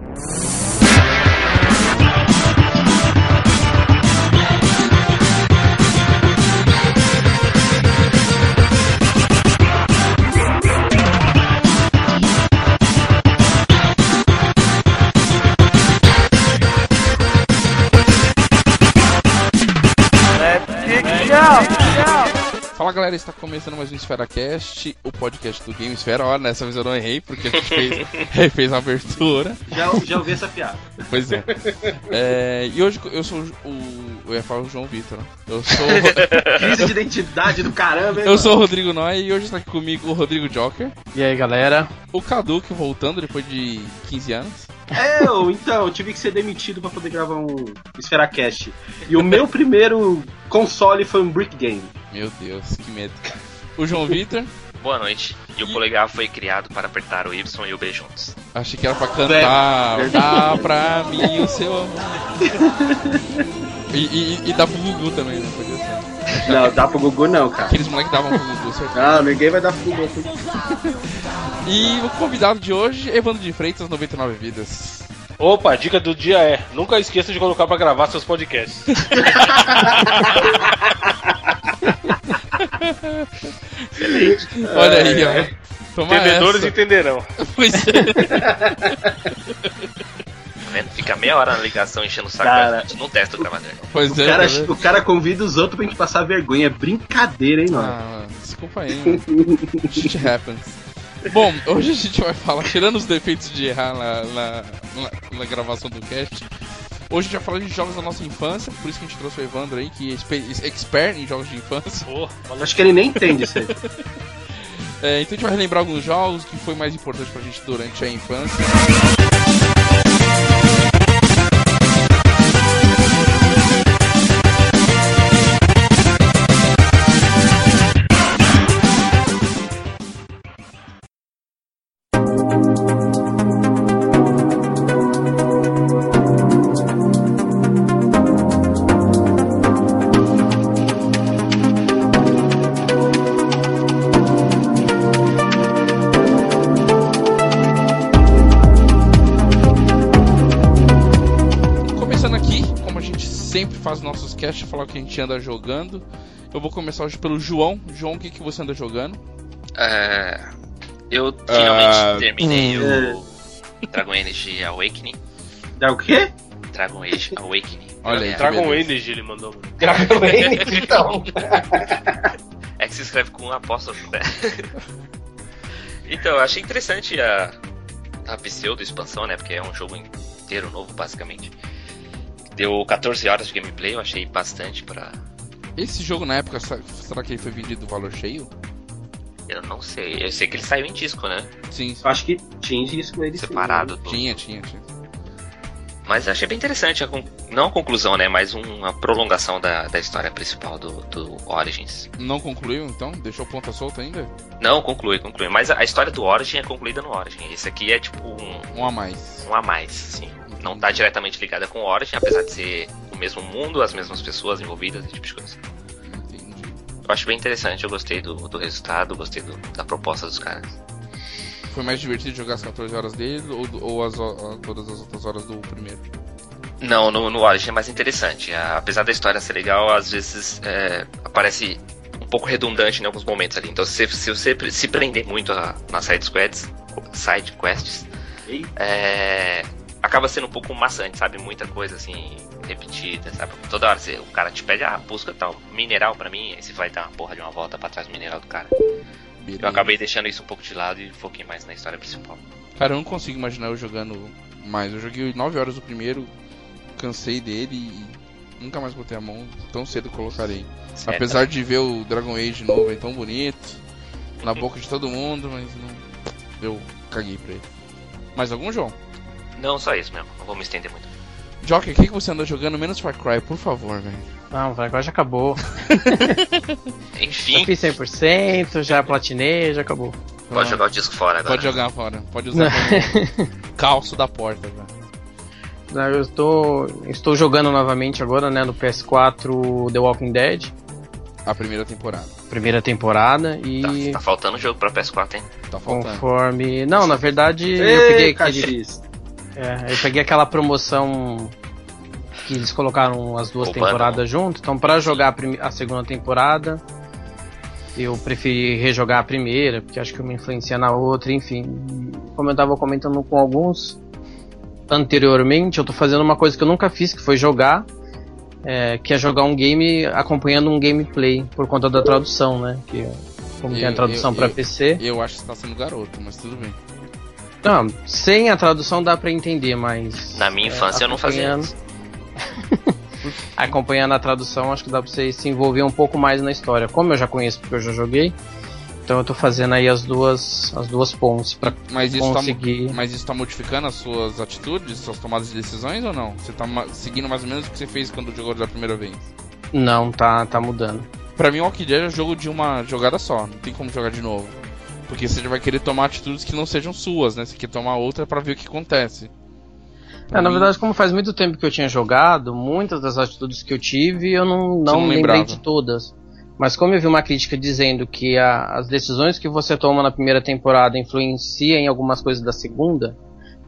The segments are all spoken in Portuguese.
you galera, está começando mais um Esfera Cast, o podcast do Game Esfera. Olha, nessa vez eu não errei, porque a gente fez, fez uma abertura. Já, já ouvi essa piada. Pois é. é. E hoje eu sou o. Eu ia falar o João Vitor. né? Eu sou. Crise de identidade do caramba, hein, Eu mano? sou o Rodrigo Noy e hoje está aqui comigo o Rodrigo Joker, E aí, galera? o Cadu, que voltando depois de 15 anos. Eu, então, eu tive que ser demitido pra poder gravar um Esfera Cast. E o meu primeiro console foi um Brick Game. Meu Deus, que medo. O João Vitor, Boa noite. E o polegar foi criado para apertar o Y e o B juntos. achei que era pra cantar. Velho, Dá pra mim o seu amor. E, e, e dá pro Gugu também, né? Podia ser. Não, dá pro Gugu não, cara. Aqueles moleques davam pro Gugu, certeza. Ah, ninguém vai dar pro Gugu. E o convidado de hoje, Evandro de Freitas, 99 Vidas. Opa, a dica do dia é: nunca esqueça de colocar pra gravar seus podcasts. Olha aí, ó. Toma Entendedores essa. entenderão. Pois é. Vendo? Fica meia hora na ligação enchendo o saco Cara. da gente. Não testa o gravador. Pois O é. cara, vendo? o cara convida os outros pra gente passar vergonha. É brincadeira, hein, mano? Ah, desculpa aí, mano. Shit happens. Bom, hoje a gente vai falar, tirando os defeitos de errar na, na, na- na gravação do cast, hoje a gente vai falar de jogos da nossa infância, por isso que a gente trouxe o Evandro aí, que é exper- expert em jogos de infância. Maluco. Acho que ele nem entende isso aí. É, então a gente vai relembrar alguns jogos que foi mais importante pra gente durante a infância. Gente anda jogando. Eu vou começar hoje pelo João. João, o que, que você anda jogando? É, eu finalmente Ah, terminei o Dragon Age Awakening. Dá o quê? Dragon Age Awakening. Olha aí, Dragon. Energy ele mandou. Dragon Age, então. É que se escreve com um apóstolo, né? então, eu achei interessante a, a pseudo-expansão, né? Porque é um jogo inteiro novo, basicamente. Deu 14 horas de gameplay, eu achei bastante pra. Esse jogo na época, será que ele foi vendido valor cheio? Eu não sei. Eu sei que ele saiu em disco, né? Sim, sim. Eu Acho que tinha isso com ele sim. Separado. do- Tinha, tinha, tinha. Mas eu achei bem interessante, a con- não a conclusão, né? Mas uma prolongação da, da história principal do, do Origins. Não concluiu, então? Deixou ponta solta ainda? Não, conclui, conclui. Mas a, a história do Origin é concluída no Origin. Esse aqui é tipo um, Um a mais. um a mais, assim. Não tá diretamente ligada com o Origin, apesar de ser o mesmo mundo, as mesmas pessoas envolvidas, esse tipo de coisa. Entendi. Eu acho bem interessante, eu gostei do, do resultado, gostei do- da proposta dos caras. Foi mais divertido jogar as 14 horas dele ou, ou as, todas as outras horas do primeiro? Não, no, no Origin é mais interessante. Apesar da história ser legal, às vezes é, aparece um pouco redundante em alguns momentos ali. Então, se, se você se prender muito a, nas side quests, side quests é, acaba sendo um pouco maçante, sabe? Muita coisa assim repetida, sabe? Toda hora você, o cara te pede, ah, busca tal mineral pra mim, aí você vai dar uma porra de uma volta pra trás do mineral do cara. Beleza. Eu acabei deixando isso um pouco de lado e foquei mais na história principal. Cara, eu não consigo imaginar eu jogando mais. Eu joguei 9 horas do primeiro, cansei dele e nunca mais botei a mão. Tão cedo colocarei. Certo? Apesar de ver o Dragon Age novo aí tão bonito, na boca de todo mundo, mas não. Eu caguei pra ele. Mais algum, João? Não, só isso mesmo, não vou me estender muito. Joker, o que, que você anda jogando menos Far Cry, por favor, velho? Não, agora já acabou. Já Enfim, fiz 100%, já platinei, já acabou. pode jogar o disco fora agora. Pode jogar fora. Pode usar como calço da porta, velho. Eu estou, estou jogando novamente agora, né, no PS4 The Walking Dead, A primeira temporada. primeira temporada, e Tá, tá faltando jogo pra PS4, hein? Tá faltando. conforme... Não, na verdade, eu Ei, peguei aquele... Caxias. É, eu peguei aquela promoção que eles colocaram as duas O temporadas bundle. junto. Então, pra jogar a, prime- a segunda temporada, eu preferi rejogar a primeira, porque acho que uma influencia na outra, enfim. Como eu tava comentando com alguns anteriormente, eu tô fazendo uma coisa que eu nunca fiz, que foi jogar. é, que é jogar um game acompanhando um gameplay por conta da tradução, né? Que como tem a Eu- tradução eu- pra eu- PC. Eu acho que você tá sendo garoto, mas tudo bem. Não, sem a tradução dá pra entender, mas. Na minha é, infância eu não fazia acompanhando- isso. acompanhando a tradução, acho que dá pra você se envolver um pouco mais na história. Como eu já conheço, porque eu já joguei, então eu tô fazendo aí as duas, as duas pontes pra Mas isso, tá, conseguir. mas isso tá modificando as suas atitudes, suas tomadas de decisões ou não? Você tá seguindo mais ou menos o que você fez quando jogou da primeira vez? Não, tá, tá mudando. Pra mim, o Walking Dead é jogo de uma jogada só, não tem como jogar de novo. Porque você já vai querer tomar atitudes que não sejam suas, né? Você quer tomar outra pra ver o que acontece. É, na verdade, como faz muito tempo que eu tinha jogado, muitas das atitudes que eu tive eu não, não, não lembrei lembrava. de todas. Mas como eu vi uma crítica dizendo que a- as decisões que você toma na primeira temporada influenciam em algumas coisas da segunda,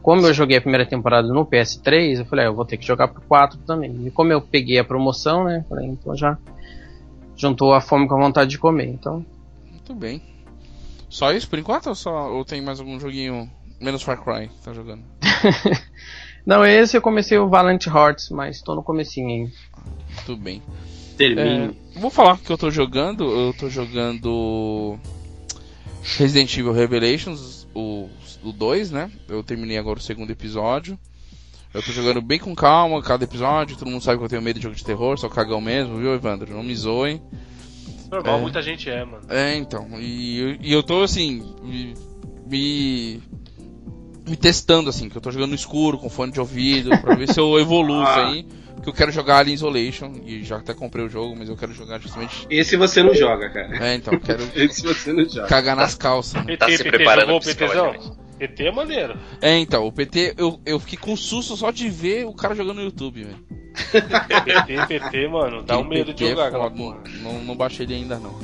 como eu joguei a primeira temporada no PS3, eu falei, ah, eu vou ter que jogar pro 4 também. E como eu peguei a promoção, né, falei, então já juntou a fome com a vontade de comer. Então, Muito bem. Só isso por enquanto ou, só, ou tem mais algum joguinho menos Far Cry que tá jogando? não, esse eu comecei o Valiant Hearts, mas tô no comecinho ainda. Tudo bem. Termine. É, vou falar que eu tô jogando. Eu tô jogando Resident Evil Revelations, o, o 2, né? Eu terminei agora o segundo episódio. Eu tô jogando bem com calma cada episódio. Todo mundo sabe que eu tenho medo de jogo de terror, sou cagão mesmo, viu, Evandro? Não me zoem. Normal, É. muita gente é, mano. É, então. E, eu- e eu tô assim. Me, me. me testando, assim, que eu tô jogando no escuro, com fone de ouvido, pra ver se eu evoluo isso aí. Que eu quero jogar Alien Isolation. E já até comprei o jogo, mas eu quero jogar justamente. Esse você não joga, cara. É, então, eu quero Esse você não joga. cagar nas calças, né? Tá se preparando jogou o PTzão? psicologicamente. PT é maneiro. É, então, o PT, eu, eu fiquei com susto só de ver o cara jogando no YouTube, velho. PT, PT, mano, dá um medo de PT é jogar foda. Não, não, não baixei ele ainda não.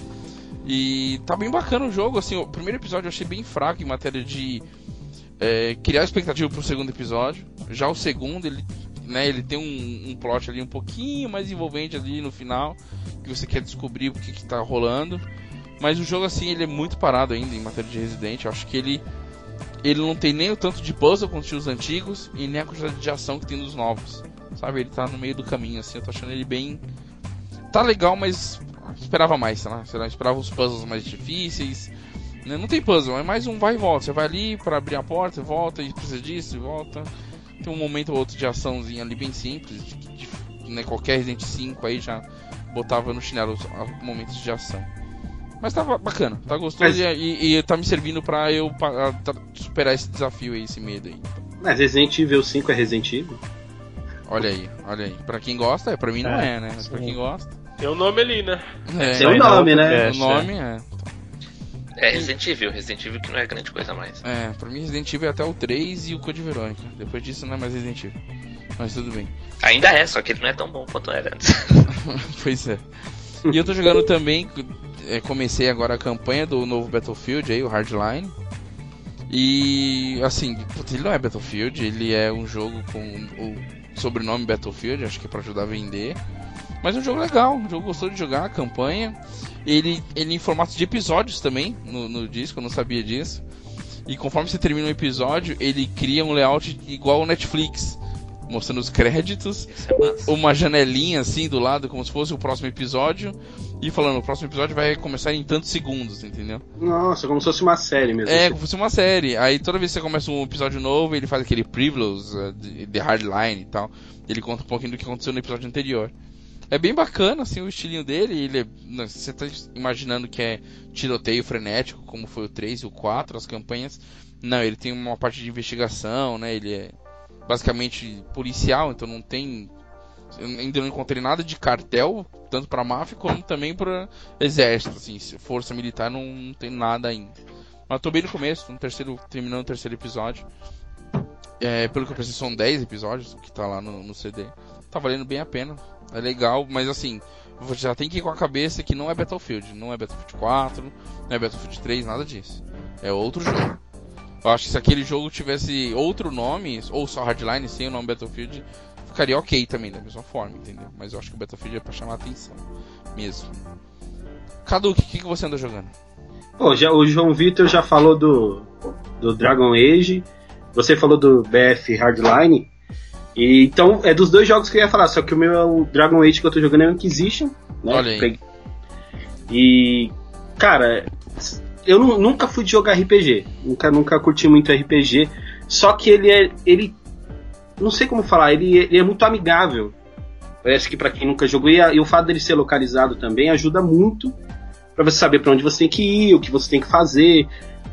E tá bem bacana o jogo, assim, o primeiro episódio eu achei bem fraco em matéria de é, criar expectativa pro segundo episódio. Já o segundo, ele, né, ele tem um, um plot ali um pouquinho mais envolvente ali no final, que você quer descobrir o que, que tá rolando. Mas o jogo, assim, ele é muito parado ainda em matéria de Resident. Eu acho que ele, ele não tem nem o tanto de puzzle quanto tinha os antigos, e nem a quantidade de ação que tem nos novos. Sabe, ele tá no meio do caminho, assim, eu tô achando ele bem. Tá legal, mas esperava mais, sei lá. Sei lá, esperava os puzzles mais difíceis. né? Não tem puzzle, é mais um vai e volta. Você vai ali pra abrir a porta, volta, e precisa disso, e volta. Tem um momento ou outro de açãozinha ali bem simples. De, de- né, qualquer Resident 5 aí já botava no chinelo os a- momentos de ação. Mas tá ba- bacana, tá gostoso Mas- e, e, e tá me servindo pra eu pa- a- tá- superar esse desafio aí, esse medo aí. Mas Resident Evil 5 é Resident Evil? Olha aí, olha aí. Pra quem gosta, é, pra mim não É, é, né? Mas pra quem gosta. Tem o nome ali, né? É, Tem um nome, né? o nome é. É Resident Evil, Resident Evil que não é grande coisa mais. É, pra mim Resident Evil é até o 3 e o Code Verônica. Depois disso não é mais Resident Evil. Mas tudo bem. Ainda é, só que ele não é tão bom quanto era antes. pois é. E eu tô jogando também, é, comecei agora a campanha do novo Battlefield aí, o Hardline. E assim, ele não é Battlefield, ele é um jogo com o sobrenome Battlefield, acho que é pra ajudar a vender. Mas é um jogo legal, um jogo gostoso de jogar, a campanha. Ele, ele em formato de episódios também no, no disco, eu não sabia disso. E conforme você termina um episódio, ele cria um layout igual ao Netflix, mostrando os créditos é uma janelinha assim do lado, como se fosse o próximo episódio, e falando, o próximo episódio vai começar em tantos segundos, entendeu? Nossa, como se fosse uma série mesmo. É, como se fosse uma série. Aí toda vez que você começa um episódio novo, ele faz aquele previews, uh, de, de hardline e tal. Ele conta um pouquinho do que aconteceu no episódio anterior. É bem bacana, assim, o estilinho dele. Ele é, você tá imaginando que é tiroteio frenético, como foi o 3 e o 4, as campanhas. Não, ele tem uma parte de investigação, né? Ele é basicamente policial, então não tem. eu Ainda não encontrei nada de cartel, tanto pra máfia como também pra exército, assim, força militar não, não tem nada ainda. Mas tô bem no começo, no terceiro, terminando o terceiro episódio. É, pelo que eu pensei, são 10 episódios que tá lá no, no CD. Tá valendo bem a pena. É legal, mas assim, você já tem que ir com a cabeça que não é Battlefield. Não é Battlefield 4, não é Battlefield 3, nada disso. É outro jogo. Eu acho que se aquele jogo tivesse outro nome, ou só Hardline sem o nome Battlefield, ficaria ok também, da mesma forma, entendeu? Mas eu acho que o Battlefield é pra chamar a atenção mesmo. Cadu, o que, que você anda jogando? Pô, já, o João Vitor já falou do, do Dragon Age, você falou do BF Hardline. E, então, é dos dois jogos que eu ia falar, só que o meu é o Dragon Age que eu tô jogando é o Inquisition. Né? Olha aí. E, cara, eu nu- nunca fui de jogar RPG. Nunca, nunca curti muito RPG. Só que ele é. Ele. Não sei como falar, ele, ele é muito amigável. Parece que pra quem nunca jogou, e, a- e o fato dele ser localizado também ajuda muito pra você saber pra onde você tem que ir, o que você tem que fazer.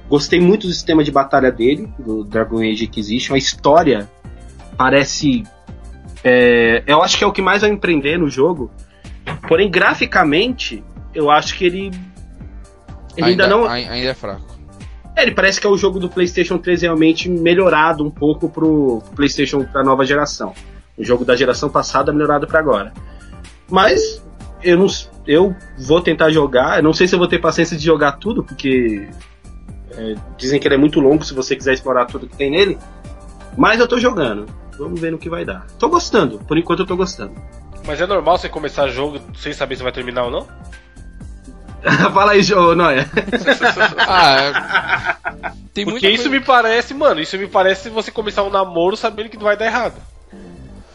Gostei muito do sistema de batalha dele, do Dragon Age Inquisition. A história parece. é, eu acho que é o que mais vai empreender no jogo. Porém, graficamente, eu acho que ele. Ele ainda, não. ai- ainda é fraco. É, ele parece que é o jogo do PlayStation 3 realmente melhorado um pouco pro PlayStation pra nova geração. O jogo da geração passada melhorado pra agora. Mas eu não, eu vou tentar jogar. Eu não sei se eu vou ter paciência de jogar tudo, porque é, dizem que ele é muito longo se você quiser explorar tudo que tem nele. Mas eu tô jogando. Vamos ver no que vai dar. Tô gostando. Por enquanto eu tô gostando. Mas é normal você começar jogo sem saber se vai terminar ou não? Fala aí, João Noia. Ah, é... tem Porque isso coisa- me parece, mano, isso me parece você começar um namoro sabendo que não vai dar errado.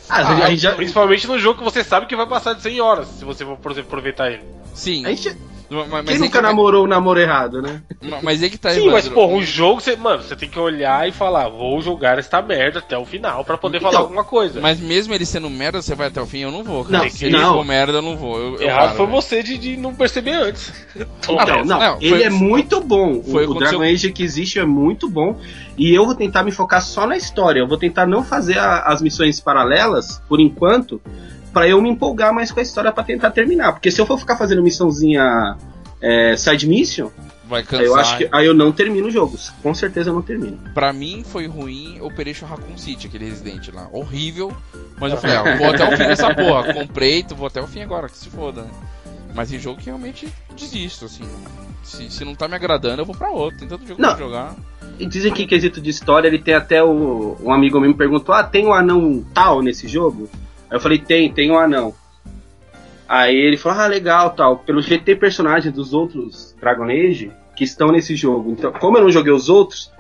Ah, a gente já, Principalmente no jogo que você sabe que vai passar de 100 horas, se você for, por exemplo, aproveitar ele. Sim. a gente, Mas, mas quem é nunca que- namorou o namoro errado, né? Mas é que tá Sim, mas porra, um jogo, você, mano, você tem que olhar e falar, vou jogar esta merda até o final pra poder falar Então, alguma coisa. Mas mesmo ele sendo merda, você vai até o fim? Eu não vou. Cara. Não, Se ele não. for merda, eu não vou. Eu, eu Errado paro, foi velho. você de, de não perceber antes. Então, Ah, não, não, ele foi- é muito bom. foi o, o Dragon Age que existe é muito bom. E eu vou tentar me focar só na história. Eu vou tentar não fazer a- as missões paralelas, por enquanto, pra eu me empolgar mais com a história pra tentar terminar. Porque se eu for ficar fazendo missãozinha é, side mission, Vai aí cansar. eu acho que aí eu não termino o jogo. Com certeza eu não termino. Pra mim foi ruim Operation Raccoon City, aquele Resident lá. Horrível. Mas eu falei, ah, vou até o fim dessa porra. Comprei, vou até o fim agora, que se foda. né? Mas tem jogo que realmente desisto, assim. Se, se não tá me agradando, eu vou pra outro. Tem tanto jogo Não. pra jogar. E dizem que em quesito de história, ele tem até o. Um amigo meu me perguntou: Ah, tem um anão tal nesse jogo? Aí eu falei: Tem, tem um anão. Aí ele falou: Ah, legal, tal. Pelo jeito tem personagens dos outros Dragon Age que estão nesse jogo. Então, como eu não joguei os outros,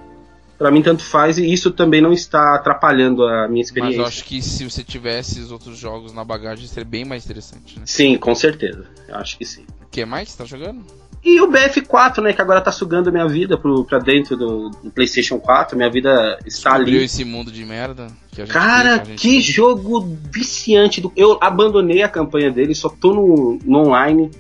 pra mim tanto faz e isso também não está atrapalhando a minha Mas experiência. eu acho que se você tivesse os outros jogos na bagagem, seria bem mais interessante, né? Sim, com certeza. Eu acho que sim. O que mais que você tá jogando? E o BF4, né, que agora tá sugando minha vida pro, pra dentro do, do PlayStation 4. Minha vida está ali. esse mundo de merda. Que Cara, gente que jogo viciante. Do... Eu abandonei a campanha dele, só tô no, no online.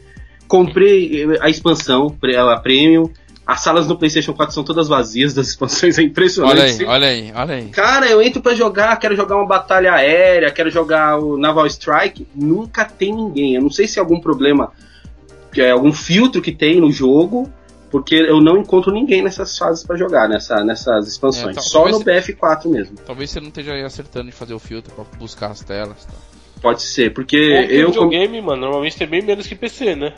Comprei eh, a expansão, a Premium. As salas no PlayStation 4 são todas vazias das expansões, é impressionante. Olha aí, olha aí, olha aí. Cara, eu entro pra jogar, quero jogar uma batalha aérea, quero jogar o Naval Strike. Nunca tem ninguém. Eu não sei se é algum problema, é algum filtro que tem no jogo, porque eu não encontro ninguém nessas fases pra jogar, nessa, nessas expansões. É, Só no talvez- BF4 mesmo. Talvez você não esteja aí acertando de fazer o filtro pra buscar as telas. Tá? Pode ser, porque Porque eu. com- videogame, mano, normalmente tem bem menos que PC, né?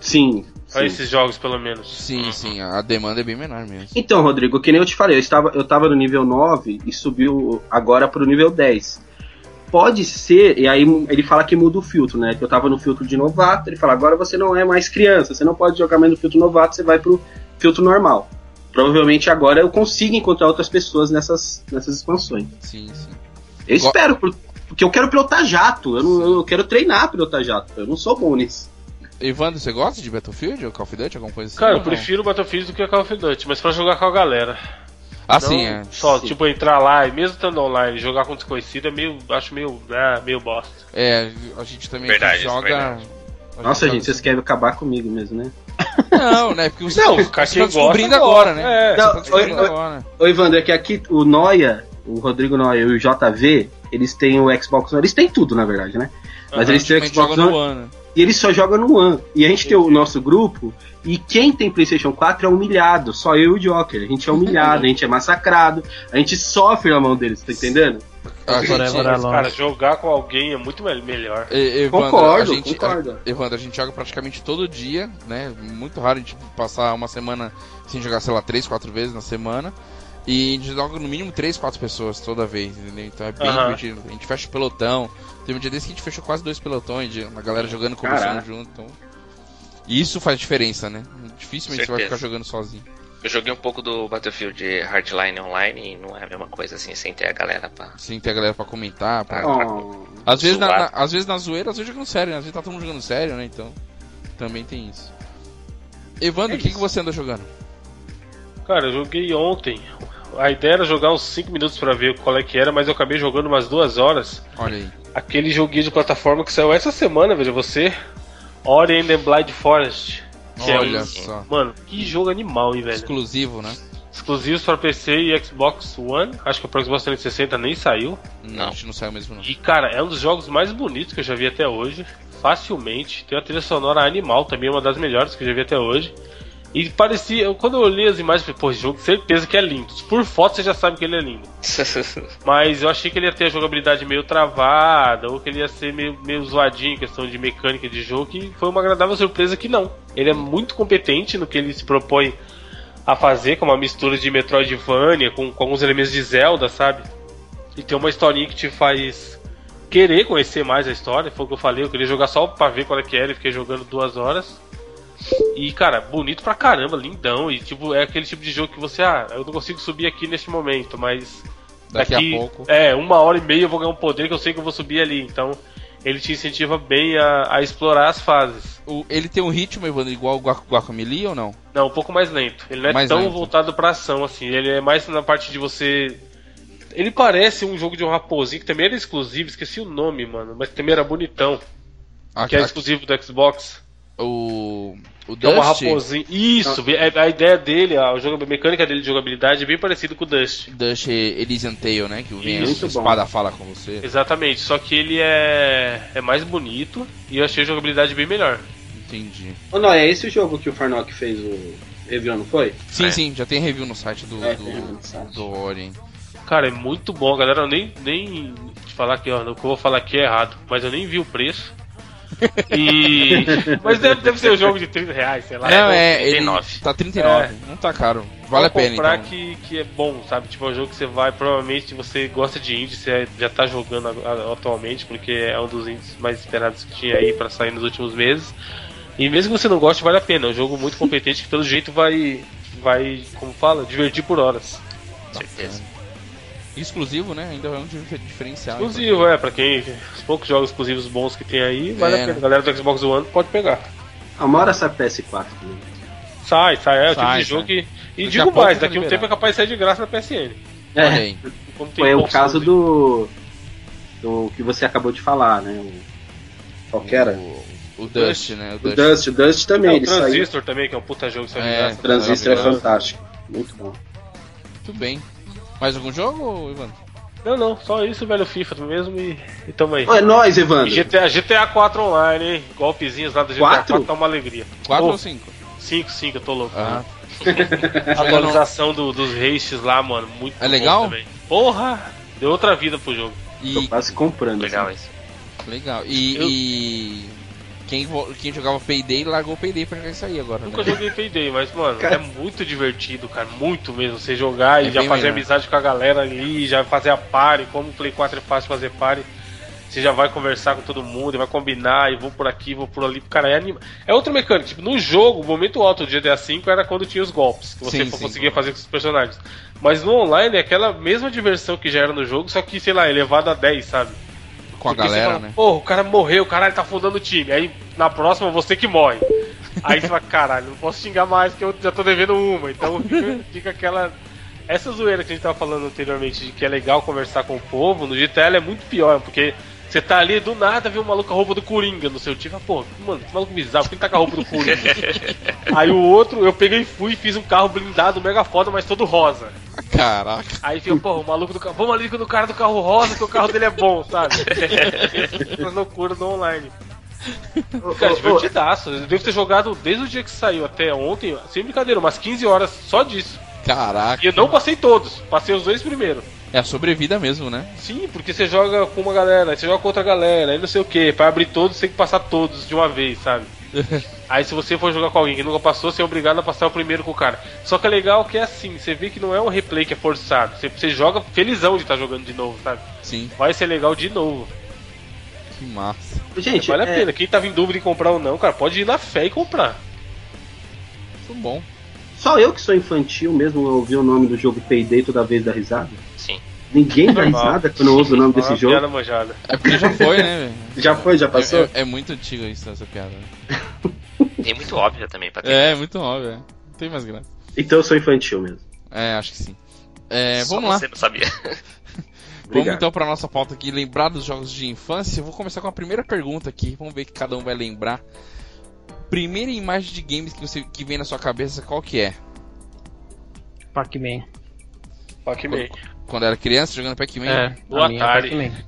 Sim. Sim. esses jogos, pelo menos. Sim, sim, a demanda é bem menor mesmo. Então, Rodrigo, que nem eu te falei, eu estava, eu estava no nível 9 e subiu agora pro nível 10. Pode ser, e aí ele fala que muda o filtro, né? Que eu tava no filtro de novato, ele fala, agora você não é mais criança, você não pode jogar mais no filtro novato, você vai pro filtro normal. Provavelmente agora eu consigo encontrar outras pessoas nessas, nessas expansões. Sim, sim. Eu Go- espero, por- porque eu quero pilotar jato, eu, não, eu quero treinar a pilotar jato, eu não sou bom nisso. Evandro, você gosta de Battlefield ou Call of Duty, alguma coisa assim? Cara, eu prefiro Battlefield do que Call of Duty, mas pra jogar com a galera. Ah, Não sim, é. Só, Sim. tipo, entrar lá e mesmo estando online, jogar com desconhecido é meio. Acho meio. É, meio bosta. É, a gente também Verdade, joga. verdade. a Nossa, joga- gente, vocês querem acabar comigo mesmo, né? Não, né? Porque você, Não, você cara, tá descobrindo gosta, agora, né? É. Tá Não, descobrindo oi, oi. agora. Ô, Evandro, é que aqui o Noia, o Rodrigo Noia e o JV, eles têm o Xbox One. Eles têm tudo, na verdade, né? Mas eles têm o Xbox One. E eles só jogam no One. E a gente tem o nosso grupo e quem tem PlayStation 4 é humilhado. Só eu e o Joker. A gente é humilhado, a gente é massacrado, a gente sofre na mão deles, tá entendendo? A gente. Mas, cara, jogar com alguém é muito me- melhor. E- Evandro, Concordo, a gente, concordo. a- Evandro, a gente joga praticamente todo dia, né? Muito raro a gente passar uma semana sem jogar, sei lá, três, quatro vezes na semana. E a gente joga no mínimo 3, 4 pessoas toda vez, entendeu? Então é bem Aham. divertido. A gente fecha o pelotão. Teve um dia desse que a gente fechou quase dois pelotões, de uma galera jogando e conversando junto. Então... E isso faz diferença, né? Dificilmente você vai ficar jogando sozinho. Eu joguei um pouco do Battlefield Hardline online e não é a mesma coisa assim, sem ter a galera pra. Sem ter a galera pra comentar. Pra... Oh, Às, vezes na, na- às vezes na zoeira, às vezes jogando sério, né? Às vezes tá todo mundo jogando sério, né? Então também tem isso. Evandro, É o que, isso. que você anda jogando? Cara, eu joguei ontem. A ideia era jogar uns 5 minutos pra ver qual é que era, mas eu acabei jogando umas duas horas. Olha aí. Aquele joguinho de plataforma que saiu essa semana, veja você. Ori and the Blind Forest. Que é Olha um- só. Mano, que jogo animal, hein, velho. Exclusivo, né? Exclusivos para PC e Xbox One. Acho que o Xbox 360 nem saiu. Não, Não. a gente não saiu mesmo não. E, cara, é um dos jogos mais bonitos que eu já vi até hoje. Facilmente. Tem uma trilha sonora animal também, uma das melhores que eu já vi até hoje. E parecia, eu- quando eu olhei as imagens, falei, pô, esse jogo certeza que é lindo. Por foto você já sabe que ele é lindo. Mas eu achei que ele ia ter a jogabilidade meio travada, ou que ele ia ser meio, meio zoadinho em questão de mecânica de jogo, que foi uma agradável surpresa que não. Ele é muito competente no que ele se propõe a fazer, com uma mistura de Metroidvania, com, com alguns elementos de Zelda, sabe? E tem uma historinha que te faz querer conhecer mais a história, foi o que eu falei, eu queria jogar só pra ver qual é que era e fiquei jogando duas horas. E, cara, bonito pra caramba, lindão. E, tipo, é aquele tipo de jogo que você, ah, eu não consigo subir aqui neste momento, mas Daqui a pouco. É, uma hora e meia eu vou ganhar um poder que eu sei que eu vou subir ali. Então, ele te incentiva bem a, a explorar as fases. O- ele tem um ritmo, Evandro, igual o Guac- Guacamelee ou não? Não, um pouco mais lento. Ele não é Mais tão lento. voltado pra ação, assim. Ele é mais na parte de você. Ele parece um jogo de um raposinho que também era exclusivo, esqueci o nome, mano, mas também era bonitão. Que é exclusivo do Xbox. O o Que é uma Dust, raposinha. Isso, a, a ideia dele, a, a mecânica dele de jogabilidade é bem parecido com o Dust. Dust Elysian Tale, né? Que vem a espada fala com você. Exatamente, só que ele é, é mais bonito e eu achei a jogabilidade bem melhor. Entendi. oh, não, é esse o jogo que o Farnock fez o review, não foi? Sim, É. sim, já tem review no site do, É, do, site. do. Cara, é muito bom, galera. Eu nem, nem te falar aqui, ó, o que eu vou falar aqui é errado, mas eu nem vi o preço. E. mas deve, deve ser um jogo de 30 reais, sei lá. Não, é, ele 39. tá 39, É. não tá caro. Vale a pena comprar então. que, que é bom, sabe? Tipo, é um jogo que você vai, provavelmente você gosta de indie, você já tá jogando atualmente, porque é um dos indies mais esperados que tinha aí pra sair nos últimos meses. E mesmo que você não goste, vale a pena. É um jogo muito competente que pelo jeito vai. Vai, como fala, divertir por horas. certeza. Exclusivo, né? Ainda é um dif- diferencial. Exclusivo, é, pra quem. Os poucos jogos exclusivos bons que tem aí, vale É, a pena. né? A galera do Xbox One pode pegar. Hora sai PS4 também. Sai, sai, é o tipo Sai, de jogo sai. que. E Daqui digo mais, daqui a um liberado. tempo é capaz de sair de graça na PSN. É, foi o caso jogos. do. do que você acabou de falar, né? O, qual que era? O, o Dust, né? O O Dust. Dust, o Dust também, É, o ele saiu. Transistor também, que é um puta jogo que saiu de É. graça. O Transistor é fantástico. Muito bom. Muito bem. Mais algum jogo, Ivan? Não, não, só isso, velho FIFA mesmo e, e tamo aí. É nóis, E Evandro. GTA, GTA 4 online, hein? Golpezinhos lá do GTA Quatro? 4 tá uma alegria. 4 Ô, ou 5? 5, 5, eu tô louco. Ah. A atualização do- dos races lá, mano, muito É bom legal? também. Porra! Deu outra vida pro jogo. Tô E, quase comprando. Legal assim. isso. legal. E, Eu- e quem, quem jogava Payday largou o Payday pra jogar isso aí agora, Nunca né? joguei Payday, mas, mano, Cara- é muito divertido, cara. Muito mesmo. Você jogar e É já bem fazer melhor. amizade com a galera ali, já fazer a party. Como o Play 4 é fácil fazer party. Você já vai conversar com todo mundo, e vai combinar, e vou por aqui, vou por ali. Cara, é anima. É outra mecânica. Tipo, no jogo, o momento alto do GTA V era quando tinha os golpes, que você Sim, sim. conseguia fazer com os personagens. Mas no online é aquela mesma diversão que já era no jogo, só que, sei lá, elevado a 10, sabe? Com a Porque galera, fala, né? Porra, o cara morreu, caralho, tá afundando o time. Aí na próxima você que morre. Aí você fala, caralho, não posso xingar mais que eu já tô devendo uma. Então fica, aquela. Essa zoeira que a gente tava falando anteriormente de que é legal conversar com o povo, no GTA ela é muito pior, porque você tá ali do nada vê um maluco com a roupa do Coringa no seu time. Fala, Pô, mano, que maluco bizarro, por que ele tá com a roupa do Coringa? Aí o outro, eu peguei e fui e fiz um carro blindado mega foda, mas todo rosa. Caraca. Aí fica, pô, o maluco do carro. Vamos ali no cara do carro rosa, que o carro dele é bom, sabe? Essa loucura do online. Cara, divertidaço. Eu devo ter jogado desde o dia que saiu até ontem, sem brincadeira, umas 15 horas só disso. Caraca. E eu não passei todos, passei os dois primeiros. É a sobrevida mesmo, né? Sim, porque você joga com uma galera, aí você joga com outra galera, aí não sei o que. Pra abrir todos, você tem que passar todos de uma vez, sabe? aí se você for jogar com alguém que nunca passou, você é obrigado a passar o primeiro com o cara. Só que é legal que é assim, você vê que não é um replay que é forçado. Você, você joga felizão de estar jogando de novo, sabe? Sim, Vai ser legal de novo. que massa. Gente, vale a é, pena. Quem tava em dúvida em comprar ou não, cara, pode ir na fé e comprar. Muito bom. só eu que sou infantil mesmo ouvir o nome do jogo Payday toda vez da risada. Ninguém dá risada quando ouve o nome desse Uma jogo. piada manjada. É porque já foi, né? velho? Já foi, já passou? É, é- é muito antigo isso, essa piada. né? Tem muito óbvio também pra ter. É, muito óbvio. é. Não tem mais graça. Então eu sou infantil mesmo. É, acho que sim. É, Só vamos lá. Você não sabia. Vamos então para nossa pauta aqui, lembrar dos jogos de infância. Eu vou começar com a primeira pergunta aqui. Vamos ver que cada um vai lembrar. Primeira imagem de games que você que vem na sua cabeça, qual que é? Pac-Man. Pac-Man. Quando era criança jogando Pac-Man? É, Do a minha é Atari. Pac-Man.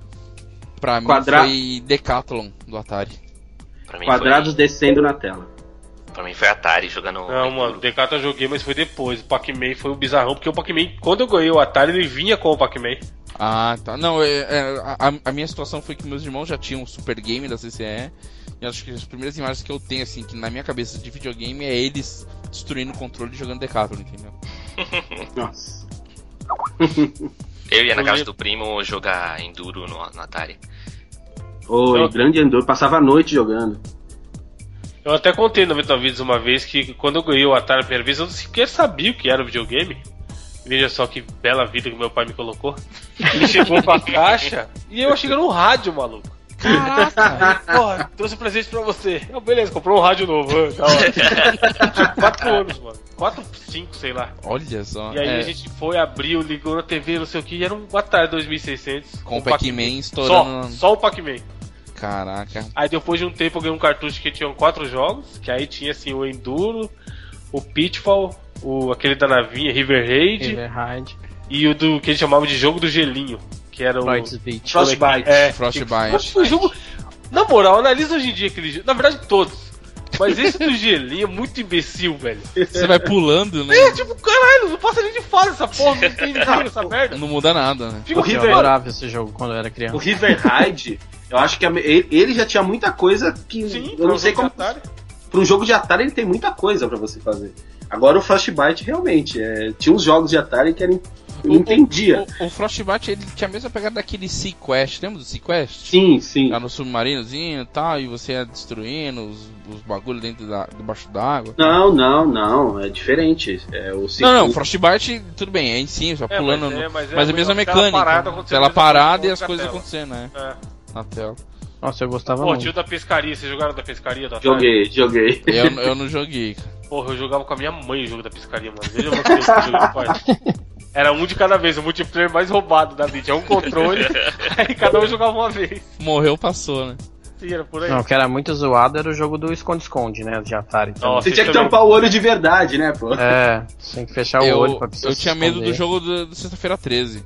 Pra mim Quadra- foi Decathlon do Atari. Quadrados foi, descendo na tela. pra mim foi Atari jogando. Não, mano, Decathlon eu joguei, mas foi depois. O Pac-Man foi o bizarrão, porque o Pac-Man, quando eu ganhei o Atari, ele vinha com o Pac-Man. Ah, tá. Não, é, é, a, a minha situação foi que meus irmãos já tinham um Super Game da CCE. E acho que as primeiras imagens que eu tenho, assim, que na minha cabeça de videogame é eles destruindo o controle e jogando Decathlon, entendeu? Nossa. Eu ia na casa do primo jogar Enduro no, no Atari. Oi, Eu- grande Enduro. Passava a noite jogando. Eu até contei no Metavides uma vez que quando eu ganhei o Atari a primeira vez, eu sequer sabia o que era o videogame. Veja só que bela vida que meu pai me colocou. Ele chegou com a caixa e eu achei que era um rádio, maluco. Caraca! Porra, trouxe um presente pra você. Eu, beleza, comprou um rádio novo. ah, Da hora. Tinha quatro anos, mano. Quatro, cinco, sei lá. Olha só. E aí é, a gente foi, abriu, ligou na TV, não sei o que, e era um Atari 2600. Com o Pac-Man Só, estourando. só o Pac-Man. Caraca. Aí depois de um tempo eu ganhei um cartucho que tinha quatro jogos, que aí tinha assim o Enduro, o Pitfall, o, aquele da navinha, River Raid, River Ride, e o do que eles chamavam de jogo do gelinho, que era o. Frost's Beach. Frostbite. É, Frostbite. O jogo. Na moral, analisa hoje em dia aquele jogo. Na verdade, todos. Mas esse do gelinho é muito imbecil, velho. Você vai pulando, né? É, tipo, caralho, não passa nem de fase essa porra, não tem ninguém merda. Não muda nada, né? Fica O Eu River- adorava esse jogo quando eu era O criança. River Ride, eu acho que a- ele já tinha muita coisa que. Sim, eu não sei como. Atari. Para um jogo de Atari ele tem muita coisa pra você fazer. Agora o Frostbite realmente, é, tinha uns jogos de Atari que eram. Não entendia. O, o Frostbite ele tinha a mesma pegada daquele Sequest, lembra do Sequest? Sim, sim. Lá no submarinozinho e tal, e você ia destruindo os, os bagulhos dentro da, debaixo d'água. Não, não, não. É diferente. É o Não, não, o- Frostbite, tudo bem, é em cima, vai É, pulando. mas é- no- mas é mas é a mesma tela mecânica. parada acontecendo Tela parada e as coisas tela. acontecendo, né? É. Na tela. Nossa, eu gostava Pô, muito. o da pescaria, vocês jogaram da pescaria Atari? Joguei, joguei. Eu, eu não joguei. cara. Porra, eu jogava com a minha mãe o jogo da pescaria, mano. Veja você que jogo de pai. Era um de cada vez, o multiplayer mais roubado da vida. É um controle, aí cada um jogava uma vez. Morreu, passou, né? Sim, era por aí. Não, o que era muito zoado era o jogo do esconde-esconde, né? De Atari. também. Nossa, Você tinha que também. tampar o olho de verdade, né, pô? É, tem que fechar o olho Eu, pra pessoa eu se tinha medo do jogo do, do Sexta-feira 13.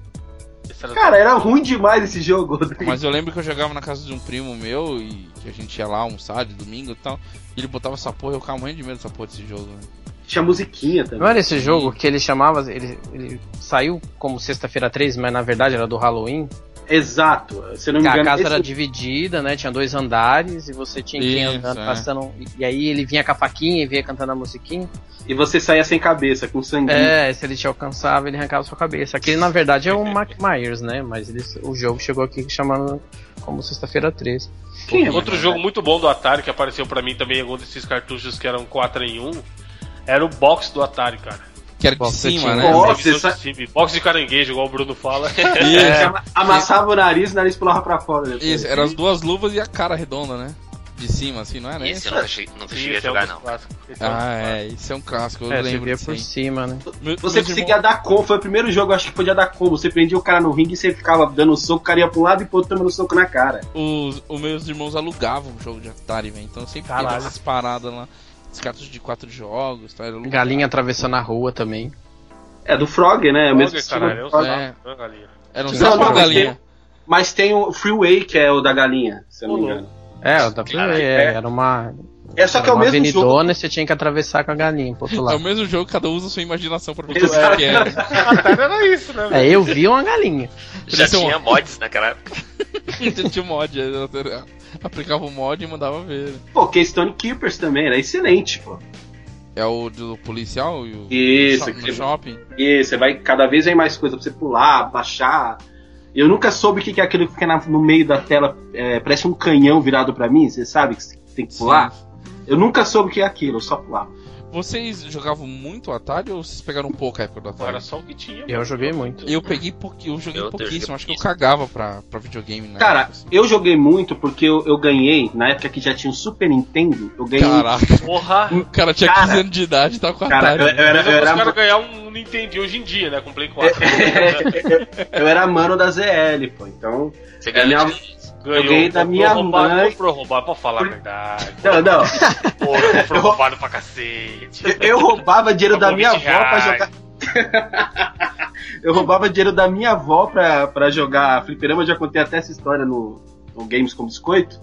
Esse era- Cara, era ruim demais esse jogo. Mas eu lembro que eu jogava na casa de um primo meu e que a gente ia lá almoçar de domingo e tal. E ele botava essa porra e eu ficava morrendo de medo dessa porra desse jogo. Né? Tinha musiquinha Não também. era esse jogo que ele chamava. Ele, ele saiu como sexta-feira 13, mas na verdade era do Halloween. Exato. Se eu não me Que a engano, casa esse- era dividida, né? Tinha dois andares e você tinha que ir andando, é. passando. E aí ele vinha com a faquinha e vinha cantando a musiquinha. e você saía sem cabeça, com sangue. É, se ele te alcançava, ele arrancava sua cabeça. Aquele na verdade é o Mac Myers, né? Mas ele, o jogo chegou aqui chamando como sexta-feira 13. Quem é? Outro jogo muito bom do Atari que apareceu pra mim também, algum desses cartuchos que eram 4 em 1, era o box do Atari, cara. Que era de Bom, você cima, né? Essa- de. Box de caranguejo, igual o Bruno fala. Você Isso, ama- Amassava o nariz e o nariz pulava pra fora. depois. isso, eram as duas luvas e a cara redonda, né? De cima, assim, não era Esse isso? eu nunca cheguei, nunca cheguei a Esse é um jogar, não. Esse é um dos Ah, é, isso é um clássico, eu É, você lembro disso por cima, né? Você meus conseguia irmãos- dar combo, foi o primeiro jogo acho que podia dar combo. Você prendia o cara no ringue e você ficava dando soco, o cara ia um lado e pro outro tomando soco na cara. Os, os meus irmãos alugavam um jogo de Atari, velho. Então eu sempre Caralho. tinha essas paradas lá. Os cartuchos de quatro jogos, tá? Galinha atravessando a rua também. É do Frog, né? É o mesmo caralho, do é Frog. É. Era um Não, sapo não, ou mas galinha? Mas tem o Freeway, que é o da galinha, se eu não me engano. É, o da Caralho, é, é. era uma. É só que é o mesmo jogo. avenidona e você tinha que atravessar com a galinha pro outro É o lado. mesmo jogo, cada um usa a sua imaginação pra ver o que é. Era isso, né? É, eu vi uma galinha. Já tinha mods naquela época. Tinha mod, aplicava o mod e mandava ver. Pô, Keystone Keepers também, era excelente, pô. É o do policial e o Isso, no shopping. E você vai, cada vez vem mais coisa pra você pular, baixar. Eu nunca soube o que que é aquilo que fica no meio da tela, é, parece um canhão virado pra mim, você sabe que você tem que pular? Eu nunca soube o que é aquilo, eu só pulava. Vocês jogavam muito Atari ou vocês pegaram um pouco a época do Atari? Era só o que tinha. Eu joguei muito. Eu peguei pouquinho, eu joguei Eu- pouquíssimo, acho que eu cagava pra, pra videogame na Cara, época, assim. eu joguei muito porque eu, eu ganhei, na época que já tinha o Super Nintendo, eu ganhei. Caraca, Porra! o cara tinha Cara, 15 anos de idade e tava com Cara, Atari. eu, eu era, eu, os era, caras ganhar um Nintendo hoje em dia, né? Com Play 4. eu era mano da ZL, pô. Então. Você É, ganhou minha- Ganhou. Joguei da comprou minha roubado, mãe. Comprou roubado, pra falar a verdade. Não, não. Pô, comprou roubado pra cacete. Eu, eu roubava dinheiro da minha 20 avó pra jogar. eu roubava dinheiro da minha avó pra, pra jogar fliperama, eu já contei até essa história no, no Games com Biscoito.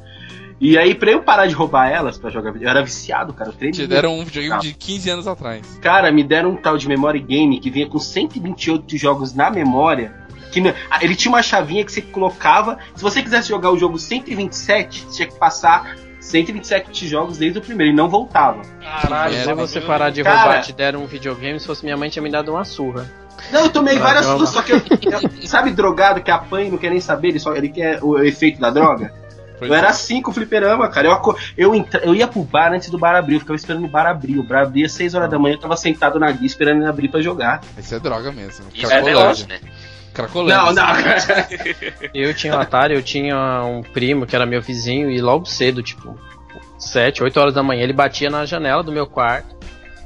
E aí, pra eu parar de roubar elas pra jogar eu era viciado, cara. Eu treinei. Te deram um videogame de 15 anos atrás. Cara, me deram um tal de memory game que vinha com 128 jogos na memória. Que ah, ele tinha uma chavinha que você colocava. Se você quisesse jogar o jogo 127, você tinha que passar 127 jogos desde o primeiro e não voltava. Caralho. Se você parar de Cara- roubar te deram um videogame, se fosse minha mãe tinha me dado uma surra. Não, eu tomei várias surras, só que eu, eu- sabe drogado que apanha e não quer nem saber, ele só ele quer o efeito da droga? Foi Eu era assim com o fliperama, cara. Eu, eu, entra- eu ia pro bar antes do bar abrir, eu ficava esperando o bar abrir. O bar abria às 6 horas da manhã, eu tava sentado na guia esperando ele abrir pra jogar. Isso é droga mesmo. Isso Cracolândia. hoje, né? Cracolândia. Não, não. Eu tinha um Atari, eu tinha um primo que era meu vizinho e logo cedo, tipo, 7, 8 horas da manhã, ele batia na janela do meu quarto.